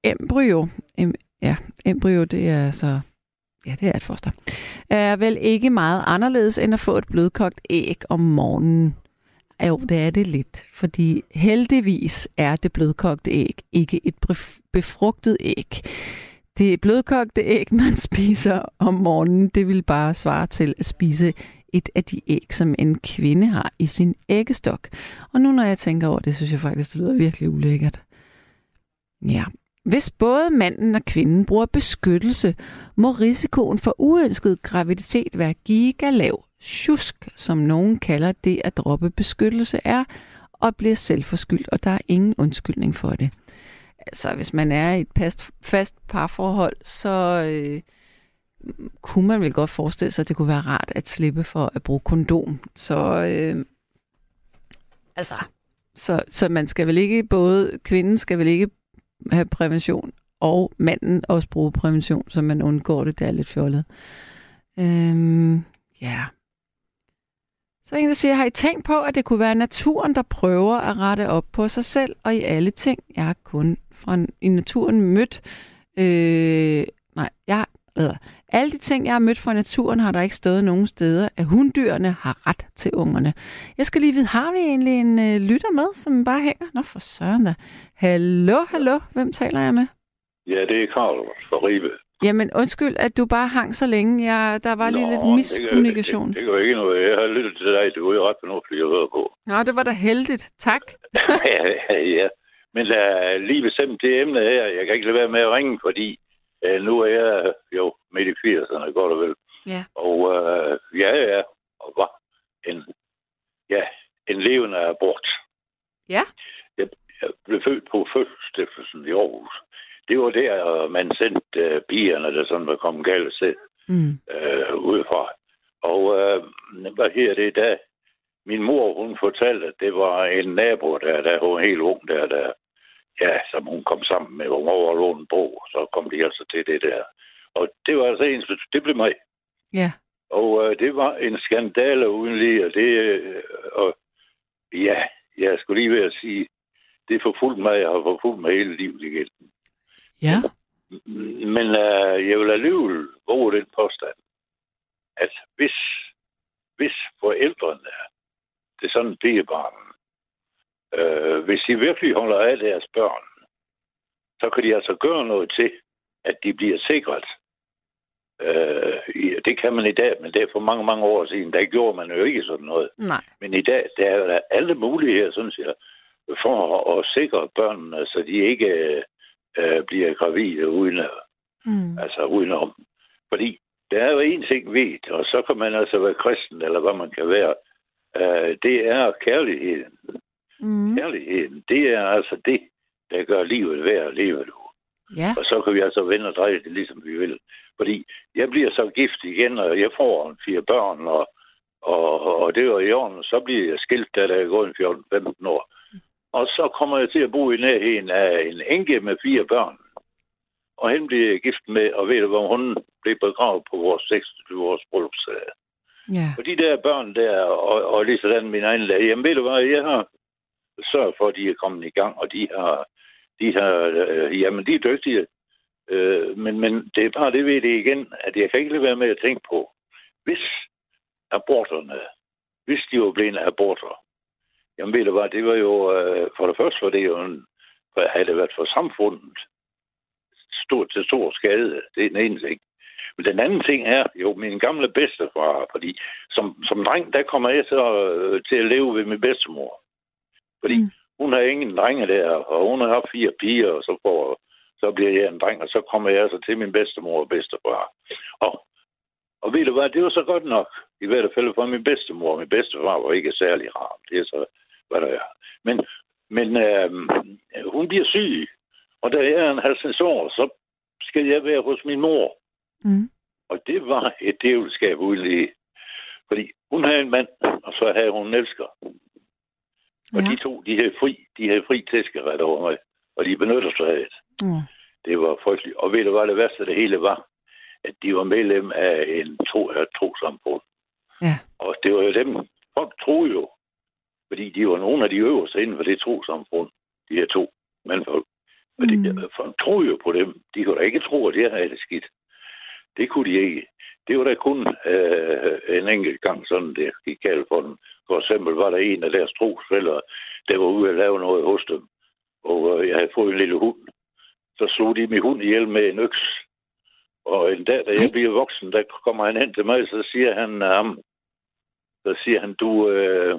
embryo. Em, ja, embryo, det er så... Ja, det er et foster. Er vel ikke meget anderledes end at få et blødkogt æg om morgenen. Jo, det er det lidt, fordi heldigvis er det blødkogte æg ikke et befrugtet æg. Det blødkogte æg, man spiser om morgenen, det vil bare svare til at spise et af de æg, som en kvinde har i sin æggestok. Og nu når jeg tænker over det, synes jeg faktisk, det lyder virkelig ulækkert. Ja. Hvis både manden og kvinden bruger beskyttelse, må risikoen for uønsket graviditet være gigalav tjusk, som nogen kalder det at droppe beskyttelse er, og bliver selvforskyldt, og der er ingen undskyldning for det. Altså, hvis man er i et fast, fast parforhold, så øh, kunne man vel godt forestille sig, at det kunne være rart at slippe for at bruge kondom. Så, øh, altså, så, så man skal vel ikke, både kvinden skal vel ikke have prævention, og manden også bruge prævention, så man undgår det, det er lidt fjollet. Øhm, ja, så er en, der siger, har I tænkt på, at det kunne være naturen, der prøver at rette op på sig selv og i alle ting? Jeg har kun fra i naturen mødt... Øh, nej, jeg øh, alle de ting, jeg har mødt fra naturen, har der ikke stået nogen steder, at hunddyrene har ret til ungerne. Jeg skal lige vide, har vi egentlig en øh, lytter med, som bare hænger? Nå, for søren da. Hallo, hallo. Hvem taler jeg med? Ja, det er Karl fra Ribe. Jamen, undskyld, at du bare hang så længe. Jeg, der var Nå, lige lidt miskommunikation. Det, det, det, det ikke noget. Jeg har lyttet til dig. Det var jo ret fornuftigt at høre på. Nå, det var da heldigt. Tak. ja, ja, Men uh, lige bestemt det emne her, jeg kan ikke lade være med at ringe, fordi uh, nu er jeg jo midt i 80'erne, godt og vel. Ja. Og uh, ja, ja, og var en, ja, en levende abort. Ja. Jeg, jeg blev født på fødselsstiftelsen i Aarhus det var der, man sendte uh, pigerne, der sådan var kommet galt til, mm. uh, udefra. Og uh, hvad her det da? min mor, hun fortalte, at det var en nabo, der, der var helt ung, der, der, ja, som hun kom sammen med, hun over en bro, så kom de altså til det der. Og det var altså en, det blev mig. Ja. Og øh, det var en skandale uden lige, og det, øh, og ja, jeg skulle lige ved at sige, det forfulgt mig, jeg har forfulgt mig hele livet igen. Ja. Men øh, jeg vil alligevel våge den påstand, at hvis, hvis forældrene til sådan en pigebarn, øh, hvis de virkelig holder af deres børn, så kan de altså gøre noget til, at de bliver sikret. Øh, det kan man i dag, men det er for mange, mange år siden. Der gjorde man jo ikke sådan noget. Nej. Men i dag, der er der alle muligheder, synes jeg, for at, at sikre børnene, så de ikke øh, bliver gravide uden, Mm. altså udenom. Fordi der er jo en ting ved, og så kan man altså være kristen, eller hvad man kan være. Øh, det er kærligheden. Mm. Kærligheden, det er altså det, der gør livet værd at leve nu. Ja. Og så kan vi altså vende og dreje det, ligesom vi vil. Fordi jeg bliver så gift igen, og jeg får en fire børn, og, og, og det var i orden. Så bliver jeg skilt, da der er gået en 14-15 år. Og så kommer jeg til at bo i nærheden af en enke med fire børn. Og hende bliver jeg gift med, og ved du, hvor hun blev begravet på vores 26 års bryllupsdag. Ja. Og de der børn der, og, og lige sådan min egen lag, jamen ved du hvad, jeg har sørget for, at de er kommet i gang, og de har, de har øh, jamen de er dygtige. Øh, men, men det er bare det ved det igen, at jeg kan ikke lade være med at tænke på, hvis aborterne, hvis de var blevet aborter, jamen ved du hvad, det var jo, øh, for det første var det jo en, for havde det været for samfundet, stor til stor skade, det er den ene ting. Men den anden ting er jo min gamle bedstefar, fordi som, som dreng, der kommer jeg så øh, til at leve ved min bedstemor. Fordi Mm. hun har ingen drenge der, og hun har fire piger, og så, får, så bliver jeg en dreng, og så kommer jeg så til min bedstemor og bedstefar. Og, og ved du hvad, det var så godt nok, i hvert fald for min bedstemor. Min bedstefar var ikke særlig rar, det er så, hvad der er. Men, men øh, hun bliver syg, og da jeg er en 50 år, så skal jeg være hos min mor. Mm. Og det var et djævelskab uden lige. Fordi hun havde en mand, og så havde hun en elsker. Og Ja. de to, de havde fri, de havde fri tæskeret over mig. Og de benyttede sig af det. Mm. Det var frygteligt. Og ved du hvad det værste af det hele var? At de var medlem af en tro, af trosamfund. Ja. Og det var jo dem, folk troede jo, fordi de var nogle af de øverste inden for det trosamfund, de her to mandfolk. Og Mm. det, folk troede jo på dem. De kunne da ikke tro, at det havde det skidt. Det kunne de ikke. Det var da kun øh, en enkelt gang sådan, det gik galt for dem. For eksempel var der en af deres trosfælder, der var ude at lave noget hos dem. Og øh, jeg havde fået en lille hund. Så slog de min hund ihjel med en øks. Og en dag, da jeg bliver voksen, der kommer han hen til mig, så siger han, um, så siger han, du, øh,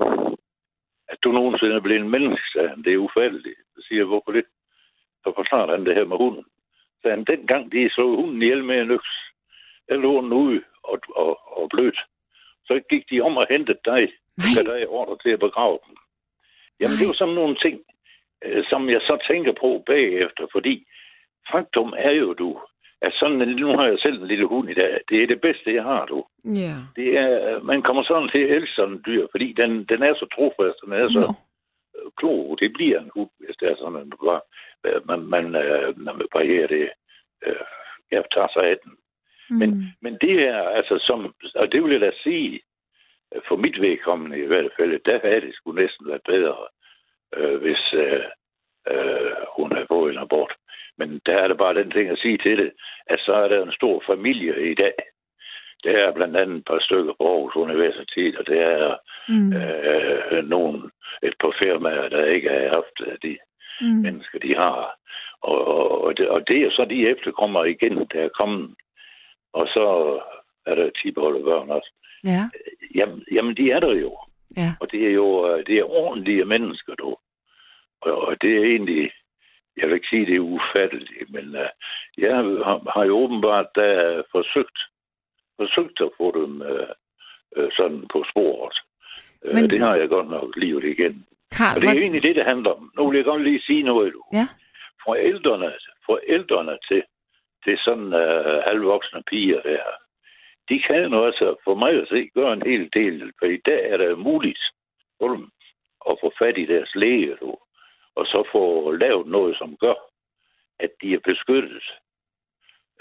at du nogensinde er blevet en menneske, sagde han. Det er ufatteligt. Så siger jeg, hvorfor det? Så forklarer han det her med hunden. Så han, dengang de slog hunden ihjel med en øks, der lå den ude og, og, og blødt. Så gik de om og hentede dig, Nej. gav dig ordre til at begrave den. Jamen, det er jo sådan nogle ting, øh, som jeg så tænker på bagefter, fordi faktum er jo, du, at sådan en, nu har jeg selv en lille hund i dag, det er det bedste, jeg har, du. Ja. Det er, man kommer sådan til at elske sådan en dyr, fordi den, den er så trofast, den er så øh, klog. Det bliver en hund, hvis det er sådan, man, øh, man, man, øh, man vil parere det. Jeg tager sig af den. Men, Mm. men det er altså som, og det vil jeg da sige, for mit vedkommende i hvert fald, der havde det skulle næsten været bedre, øh, hvis øh, øh, hun havde fået en abort. Men der er der bare den ting at sige til det, at så er der en stor familie i dag. Der er blandt andet et par stykker på Aarhus Universitet, og der er Mm. øh, nogen, et par firmaer, der ikke har haft øh, de Mm. mennesker, de har. Og, og, og, det, og det er så de efterkommer igen, der er kommet. Og så er der tibeholde børn også. Ja. Jamen, jamen, de er der jo. Ja. Og det er jo øh, det er ordentlige mennesker, du. Og, og det er egentlig, jeg vil ikke sige, det er ufatteligt, men uh, jeg har, har jo åbenbart da forsøgt, forsøgt at få dem uh, uh, sådan på sporet. Uh, Men- Det har jeg godt nok livet igen. Karl, Og det er jo hvor... egentlig det, det handler om. Nu vil jeg godt lige sige noget, du. Ja. Forældrene, forældrene til, til sådan uh, halvvoksne piger der, de kan jo altså for mig at se gøre en hel del, for i dag er det muligt for dem at få fat i deres læge, du, og så få lavet noget, som gør, at de er beskyttet.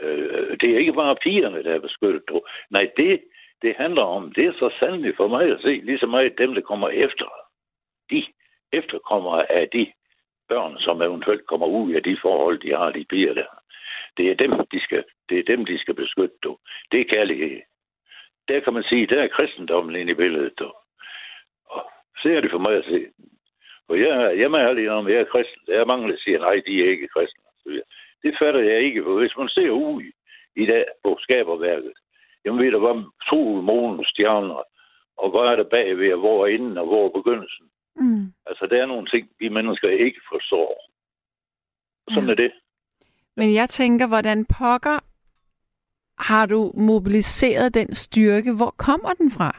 Øh, det er ikke bare pigerne, der er beskyttet. Du. Nej, det, det handler om, det er så sandelig for mig at se, lige så meget dem, der kommer efter. De efterkommer af de børn, som eventuelt kommer ud af de forhold, de har, de piger der. Det er dem, de skal, det er dem, de skal beskytte. Du. Det er kærlighed. Der kan man sige, der er kristendommen ind i billedet. Du. Og ser det for mig at se. For jeg, jeg er lige om, jeg er kristen. Der er mange, der siger, nej, de er ikke kristne. Det fatter jeg ikke, for hvis man ser ud i dag på skaberværket, jamen ved du hvad, sol, månen, stjerner, og hvad er der bagved, hvor er inden, og hvor er begyndelsen? Mm. Altså, der er nogle ting, vi mennesker ikke forstår. Sådan ja. er det. Men jeg tænker, hvordan pokker har du mobiliseret den styrke? Hvor kommer den fra?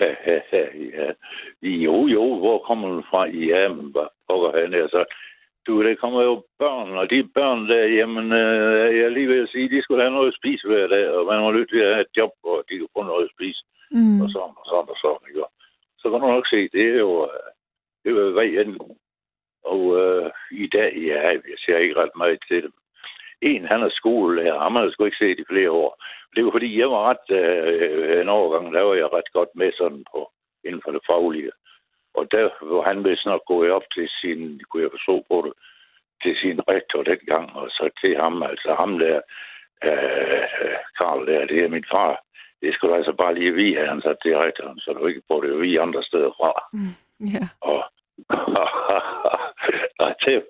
ja. Jo, jo, hvor kommer den fra? Ja, men hvad pokker han er så? Du, der kommer jo børn, og de børn der, jamen, øh, jeg lige vil sige, de skulle have noget at spise hver dag, og man var nødt til at have et job, hvor de kunne få noget at spise, mm. og sådan, og sådan, og sådan, ikke? Så kan du nok se, det er jo, øh, det er jo hvad end. Og øh, i dag, ja, jeg ser ikke ret meget til dem. En, han er skolelærer, ham har jeg sgu ikke set i flere år. Det var fordi, jeg var ret, øh, en overgang, der var jeg ret godt med sådan på, inden for det faglige. Og der var han vist nok gået op til sin, kunne jeg forstå på det, til sin rektor dengang, og så til ham, altså ham der, øh, Karl der, det er min far. Det skulle altså bare lige vide, at han sagde til rektoren, så du ikke får det vi andre steder fra. Mm, yeah. Og, Nej, det,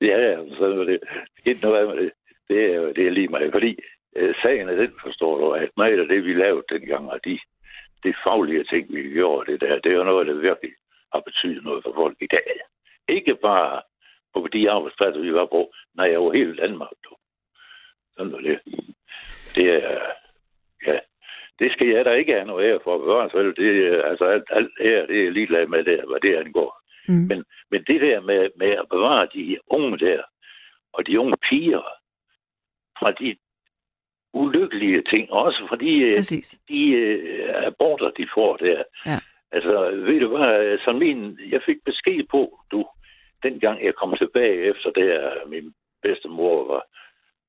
ja, ja, så var det ikke noget med det. Det er, det er lige mig, fordi øh, sagen er den, forstår du, at meget af det, vi lavede dengang, og de, de faglige ting, vi gjorde, det der, det er noget, der virkelig har betydet noget for folk i dag. Ikke bare på de arbejdspladser, vi var på, nej, over hele Danmark. Du. Sådan var det. Det er, ja, det skal jeg da ikke have noget af for at gøre, selv. Det, altså, alt, alt her, det er ligeglad med det, hvad det angår. Mm. Men, men det der med, med at bevare de unge der, og de unge piger, fra de ulykkelige ting, også fordi Præcis. de uh, aborter, de får der, ja. Altså, ved du hvad, så min, jeg fik besked på, du, dengang jeg kom tilbage efter det, at min bedstemor var,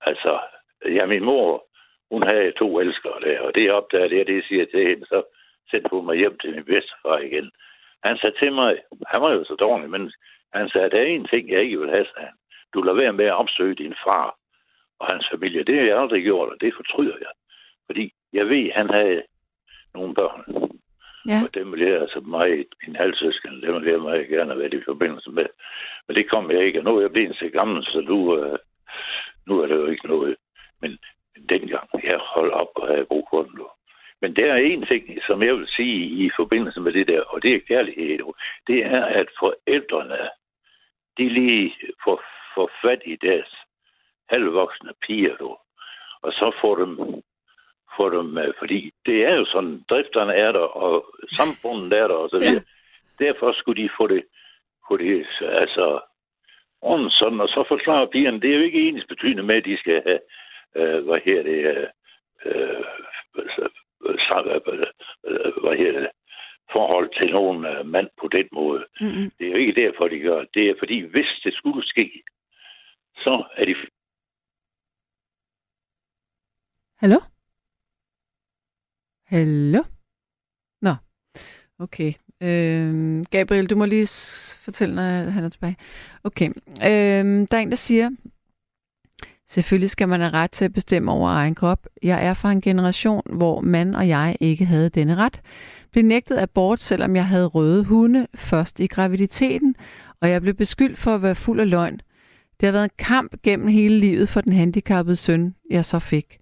altså, ja, min mor, hun havde to elskere der, og det opdager det, det siger til hende, så sendte hun mig hjem til min bedstefar igen. Han sagde til mig, han var jo så dårlig, men han sagde, der er en ting, jeg ikke vil have, sagde han. Du lader være med at opsøge din far og hans familie. Det har jeg aldrig gjort, og det fortryder jeg. Fordi jeg ved, han havde nogle børn. Ja. Og dem vil jeg, altså mig, min halvsøsken, dem vil jeg meget gerne være i forbindelse med. Men det kom jeg ikke, og nu er jeg blevet så gammel, så nu, uh, nu er det jo ikke noget. Men, men dengang, jeg holdt op og havde brug for den nu. Men der er en ting, som jeg vil sige i forbindelse med det der, og det er kærlighed. Det er, at forældrene, de lige får, får fat i deres halvvoksne piger, du, og så får dem få dem, øh, fordi det er jo sådan, drifterne er der, og samfundet er der, og så videre. Ja. Derfor skulle de få det, få det altså, ordentligt sådan, og så forklarer pigerne, det er jo ikke ens betydende med, at de skal have, øh, hvad her det, øh, øh, hvad her det, forhold til nogen øh, mand på den måde. Mm-hmm. Det er jo ikke derfor, de gør det. er fordi, hvis det skulle ske, så er de... Hallo? Hallo? Nå, okay. Øh, Gabriel, du må lige fortælle, når han er tilbage. Okay. Øh, der er en, der siger, selvfølgelig skal man have ret til at bestemme over egen krop. Jeg er fra en generation, hvor mand og jeg ikke havde denne ret. Blev nægtet abort, selvom jeg havde røde hunde først i graviditeten, og jeg blev beskyldt for at være fuld af løgn. Det har været en kamp gennem hele livet for den handicappede søn, jeg så fik.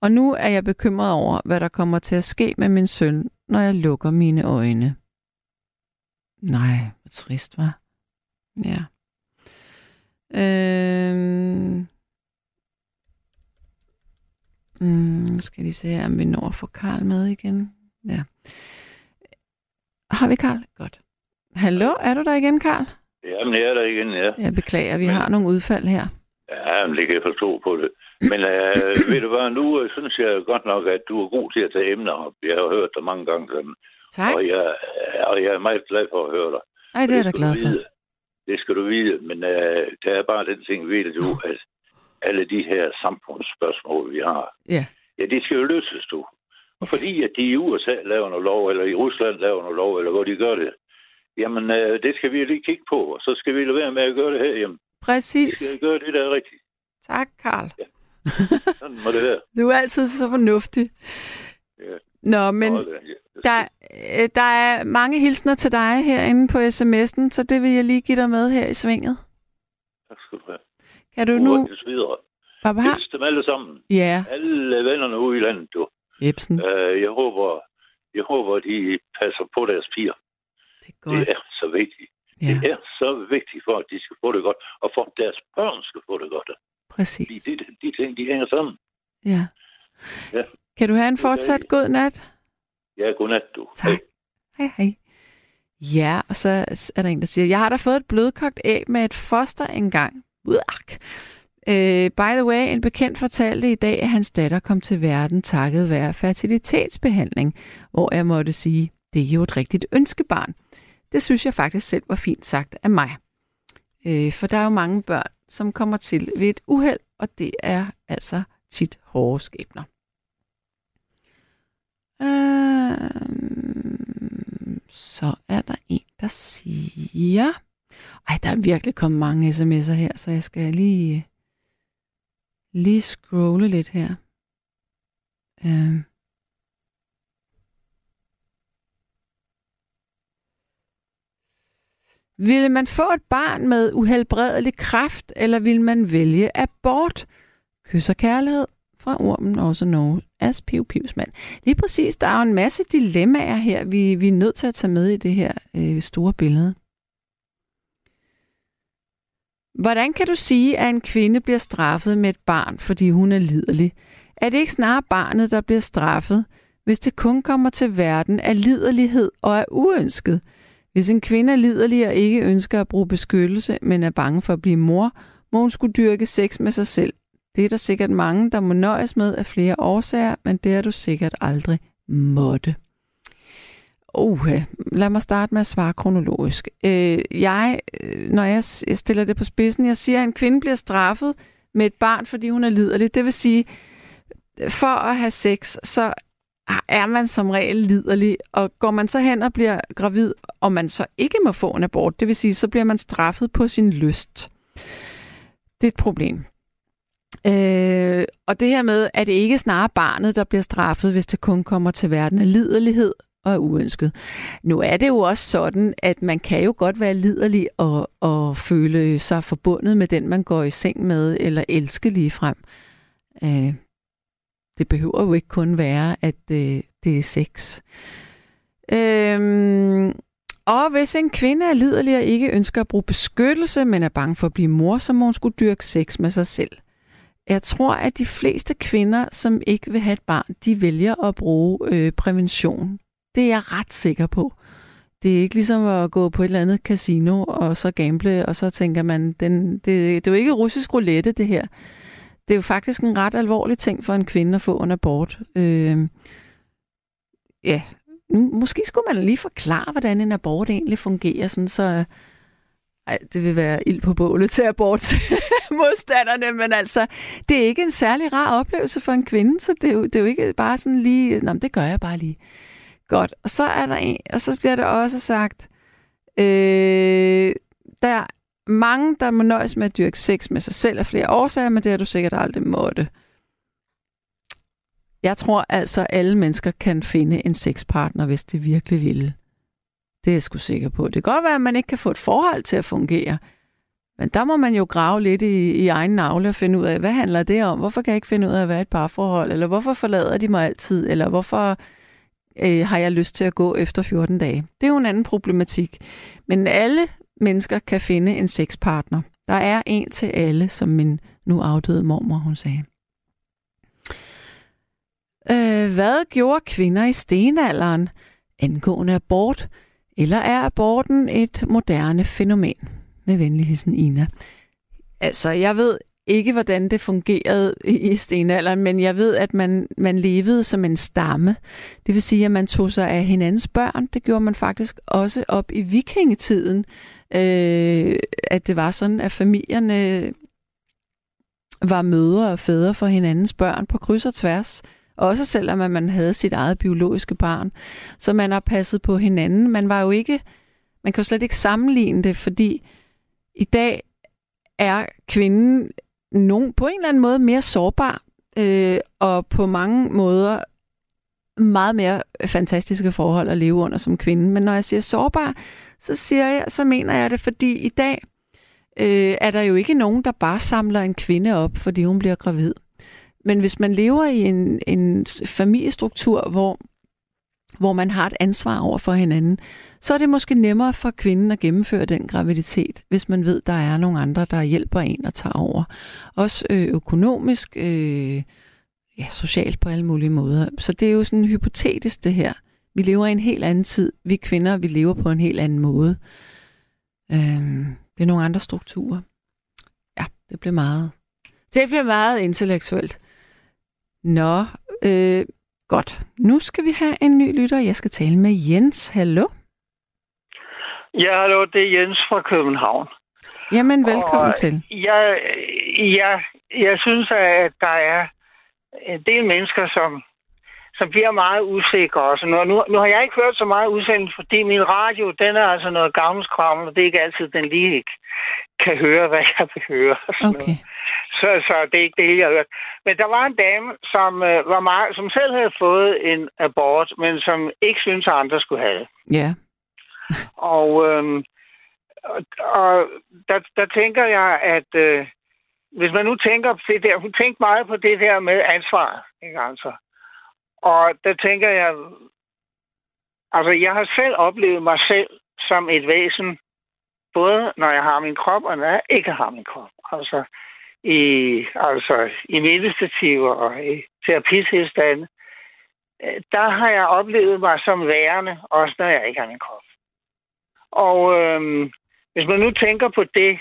Og nu er jeg bekymret over, hvad der kommer til at ske med min søn, når jeg lukker mine øjne. Nej, hvor trist, var. Ja. Øhm... Mm, skal lige se, om vi når at få Karl med igen. Ja. Har vi Karl? Godt. Hallo, er du der igen, Karl? Jamen, jeg er der igen, ja. Jeg beklager, vi Men... har nogle udfald her. Ja, men det kan jeg forstå på det. Men øh, ved du hvad, nu øh, synes jeg godt nok, at du er god til at tage emner op. Jeg har hørt dig mange gange sådan. Tak. Og jeg, og jeg er meget glad for at høre dig. Ej, det er jeg da glad for. vide. Det skal du vide, men uh, der er bare den ting, ved du, at alle de her samfundsspørgsmål, vi har, Ja. ja, det skal jo løses, du. Og fordi at de i USA laver noget lov, eller i Rusland laver noget lov, eller hvor de gør det, jamen, uh, det skal vi lige kigge på, og så skal vi lade være med at gøre det her hjemme. Vi Præcis. skal gøre det, der er rigtigt. Tak, Karl. Sådan må det være. Du er altid så fornuftig. Ja. Nå, men øh, ja, der, øh, der er mange hilsner til dig herinde på sms'en, så det vil jeg lige give dig med her i svinget. Tak skal du have. Kan du Nu... Papa? Hils dem alle sammen. Ja, Alle vennerne ude i landet, du. Jebsen. Uh, jeg håber, jeg håber, de passer på deres piger. Det er godt. Det er så vigtigt. Ja, Det er så vigtigt for, at de skal få det godt, og for at deres børn skal få det godt. Fordi præcis. de, de ting, de hænger sammen. Ja. Ja. Kan du have en fortsat god nat? Ja, godnat, du. Tak. Hej, hej. Ja, og så er der en, der siger, jeg har da fået et blødkogt æg med et foster engang. Uak. Øh, by the way, en bekendt fortalte i dag, at hans datter kom til verden takket være fertilitetsbehandling, hvor jeg måtte sige, det er jo et rigtigt ønskebarn. Det synes jeg faktisk selv var fint sagt af mig. Øh, for der er jo mange børn, som kommer til ved et uheld, og det er altså tit hårde skæbner. Øh, så er der en, der siger... Ej, der er virkelig kommet mange sms'er her, så jeg skal lige, lige scrolle lidt her. Øh. Ville man få et barn med uhelbredelig kraft, eller ville man vælge abort? Kys og kærlighed fra ormen, også Norge. as Piv Pivs mand. Lige præcis, der er jo en masse dilemmaer her, vi, vi er nødt til at tage med i det her øh, store billede. Hvordan kan du sige, at en kvinde bliver straffet med et barn, fordi hun er liderlig? Er det ikke snarere barnet, der bliver straffet, hvis det kun kommer til verden af liderlighed og er uønsket? Hvis en kvinde er liderlig og ikke ønsker at bruge beskyttelse, men er bange for at blive mor, må hun skulle dyrke sex med sig selv. Det er der sikkert mange, der må nøjes med af flere årsager, men det er du sikkert aldrig måtte. Uh, lad mig starte med at svare kronologisk. Øh, jeg, øh, når jeg stiller det på spidsen, jeg siger, at en kvinde bliver straffet med et barn, fordi hun er liderlig. Det vil sige, for at have sex, så er man som regel liderlig, og går man så hen og bliver gravid, og man så ikke må få en abort, det vil sige, så bliver man straffet på sin lyst. Det er et problem. Øh, og det her med, at det ikke snarere barnet, der bliver straffet, hvis det kun kommer til verden af liderlighed og er uønsket. Nu er det jo også sådan, at man kan jo godt være liderlig og, og føle sig forbundet med den, man går i seng med, eller elske lige frem. Øh, det behøver jo ikke kun være, at øh, det er sex. Øh, og hvis en kvinde er liderlig og ikke ønsker at bruge beskyttelse, men er bange for at blive mor, så må hun skulle dyrke sex med sig selv. Jeg tror, at de fleste kvinder, som ikke vil have et barn, de vælger at bruge øh, prævention. Det er jeg ret sikker på. Det er ikke ligesom at gå på et eller andet casino og så gamble, og så tænker man, den, det, det er jo ikke russisk roulette, det her. Det er jo faktisk en ret alvorlig ting for en kvinde at få en abort. Øh, ja, måske skulle man lige forklare, hvordan en abort egentlig fungerer, sådan så ej, det vil være ild på bålet til abort modstanderne, men altså, det er ikke en særlig rar oplevelse for en kvinde, så det er jo, det er jo ikke bare sådan lige, nå, det gør jeg bare lige. Godt, og så er der en, og så bliver der også sagt, øh, der er mange, der må nøjes med at dyrke sex med sig selv af flere årsager, men det har du sikkert aldrig måtte. Jeg tror altså, at alle mennesker kan finde en sexpartner, hvis de virkelig vil. Det er jeg sgu sikker på. Det kan godt være, at man ikke kan få et forhold til at fungere. Men der må man jo grave lidt i, i egen navle og finde ud af, hvad handler det om? Hvorfor kan jeg ikke finde ud af at være et parforhold? Eller hvorfor forlader de mig altid? Eller hvorfor øh, har jeg lyst til at gå efter 14 dage? Det er jo en anden problematik. Men alle mennesker kan finde en sexpartner. Der er en til alle, som min nu afdøde mormor, hun sagde. Øh, hvad gjorde kvinder i stenalderen angående abort? Eller er aborten et moderne fænomen? Med venlig hilsen, Ina. Altså, jeg ved ikke, hvordan det fungerede i stenalderen, men jeg ved, at man, man levede som en stamme. Det vil sige, at man tog sig af hinandens børn. Det gjorde man faktisk også op i vikingetiden. Øh, at det var sådan, at familierne var mødre og fædre for hinandens børn på kryds og tværs. Også selvom at man havde sit eget biologiske barn. Så man har passet på hinanden. Man var jo ikke, man kan jo slet ikke sammenligne det, fordi i dag er kvinden nogen, på en eller anden måde mere sårbar, øh, og på mange måder meget mere fantastiske forhold at leve under som kvinde. Men når jeg siger sårbar, så siger jeg, så mener jeg det, fordi i dag øh, er der jo ikke nogen, der bare samler en kvinde op, fordi hun bliver gravid. Men hvis man lever i en, en familiestruktur, hvor, hvor man har et ansvar over for hinanden, så er det måske nemmere for kvinden at gennemføre den graviditet, hvis man ved, der er nogle andre, der hjælper en og tager over. Også øh, økonomisk, øh, ja, socialt på alle mulige måder. Så det er jo sådan hypotetisk det her. Vi lever i en helt anden tid. Vi kvinder, vi lever på en helt anden måde. Øh, det er nogle andre strukturer. Ja, det bliver meget, det bliver meget intellektuelt. Nå, øh, godt. Nu skal vi have en ny lytter. Jeg skal tale med Jens. Hallo? Ja, hallo, det er Jens fra København. Jamen, velkommen og til. Jeg, jeg, jeg synes, at der er en del mennesker, som, som bliver meget usikre også. Nu, nu, nu har jeg ikke hørt så meget udsendelse, fordi min radio, den er altså noget gammelskram, og det er ikke altid, den lige ikke kan høre, hvad jeg vil høre. Okay. Så, så det er ikke det, jeg har hørt. Men der var en dame, som, øh, var meget, som selv havde fået en abort, men som ikke synes at andre skulle have det. Ja. Og, øhm, og, og der, der tænker jeg, at øh, hvis man nu tænker på det der, hun tænkte meget på det der med ansvar, ikke altså? Og der tænker jeg, altså jeg har selv oplevet mig selv som et væsen, både når jeg har min krop, og når jeg ikke har min krop. Altså i, altså, i meditativer og i terapitilstande, øh, der har jeg oplevet mig som værende, også når jeg ikke har min krop. Og øhm, hvis man nu tænker på det,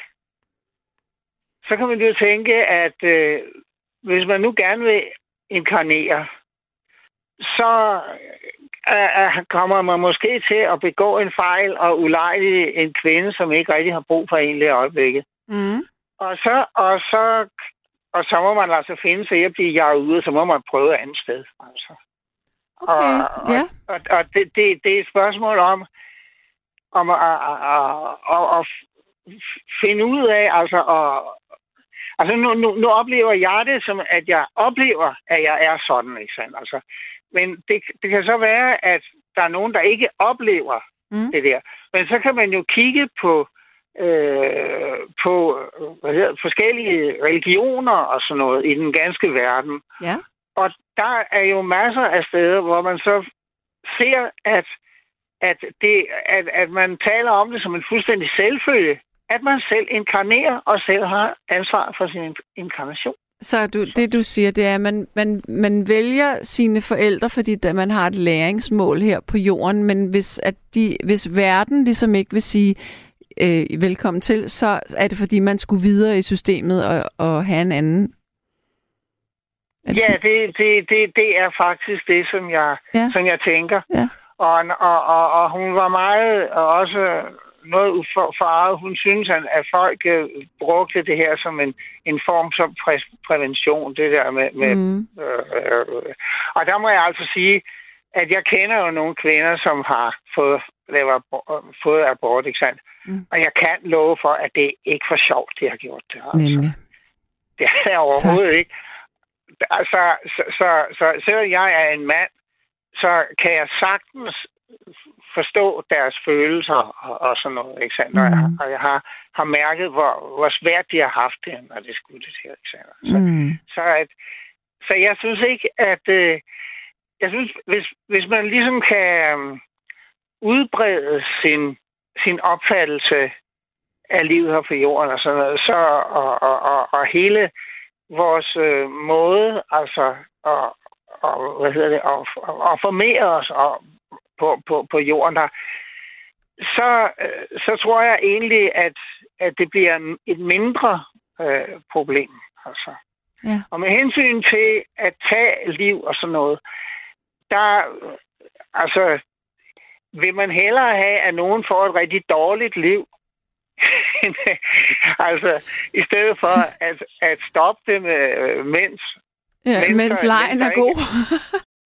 så kan man jo tænke, at øh, hvis man nu gerne vil inkarnere, så øh, kommer man måske til at begå en fejl og ulejlige en kvinde, som ikke rigtig har brug for en i øjeblikket. Mm. Og så, og så, og så må man altså finde sig at blive jaget ud, og så må man prøve et andet sted. Altså. Okay, og. Og, og, og det, det, det er et spørgsmål om, om at, at, at, at, at finde ud af, altså at, Altså nu, nu, nu oplever jeg det som, at jeg oplever, at jeg er sådan, ikke sandt? Altså, men det, det kan så være, at der er nogen, der ikke oplever Mm. det der. Men så kan man jo kigge på, øh, på hvad hedder, forskellige religioner og sådan noget i den ganske verden. Ja. Og der er jo masser af steder, hvor man så ser, at, at, det, at, at man taler om det som en fuldstændig selvfølge, at man selv inkarnerer og selv har ansvar for sin inkarnation. Så du, det du siger, det er, at man, man, man vælger sine forældre, fordi man har et læringsmål her på jorden, men hvis, at de, hvis verden ligesom ikke vil sige øh, velkommen til, så er det fordi, man skulle videre i systemet og, og have en anden. Er Ja, sådan? det, det, det, det er faktisk det, som jeg, Ja. som jeg tænker. Ja. Og, og, og, og hun var meget og også noget uforfaret. Hun synes, at, at folk øh, brugte det her som en, en form som præ- prævention, det der med... med Mm. øh, øh, og der må jeg altså sige, at jeg kender jo nogle kvinder, som har fået, lavet, fået abort, ikke sandt? Mm. Og jeg kan love for, at det er ikke for sjovt, de har gjort det. Altså. Nemlig. Det er jeg overhovedet ikke. Altså, så, så, så selvom jeg er en mand, så kan jeg sagtens forstå deres følelser og, og sådan noget, ikke sandt? Og, jeg, Mhm. og jeg har, har mærket, hvor, hvor svært de har haft det, når det skulle det her, ikke sandt? Så, Mm. så, at, så jeg synes ikke, at... Øh, jeg synes, hvis, hvis man ligesom kan øh, udbrede sin, sin opfattelse af livet her på jorden og sådan noget, så, og, og, og, og hele vores øh, måde, altså, og, og, hvad hedder det, at, at, at formere os og, på, på, på jorden der, så, øh, så tror jeg egentlig, at, at det bliver et mindre øh, problem. Altså. Ja. Og med hensyn til at tage liv og sådan noget, der, altså, vil man hellere have, at nogen får et rigtig dårligt liv, altså, i stedet for at, at stoppe det, med, mens Ja, Mennesker- mens lejen er god.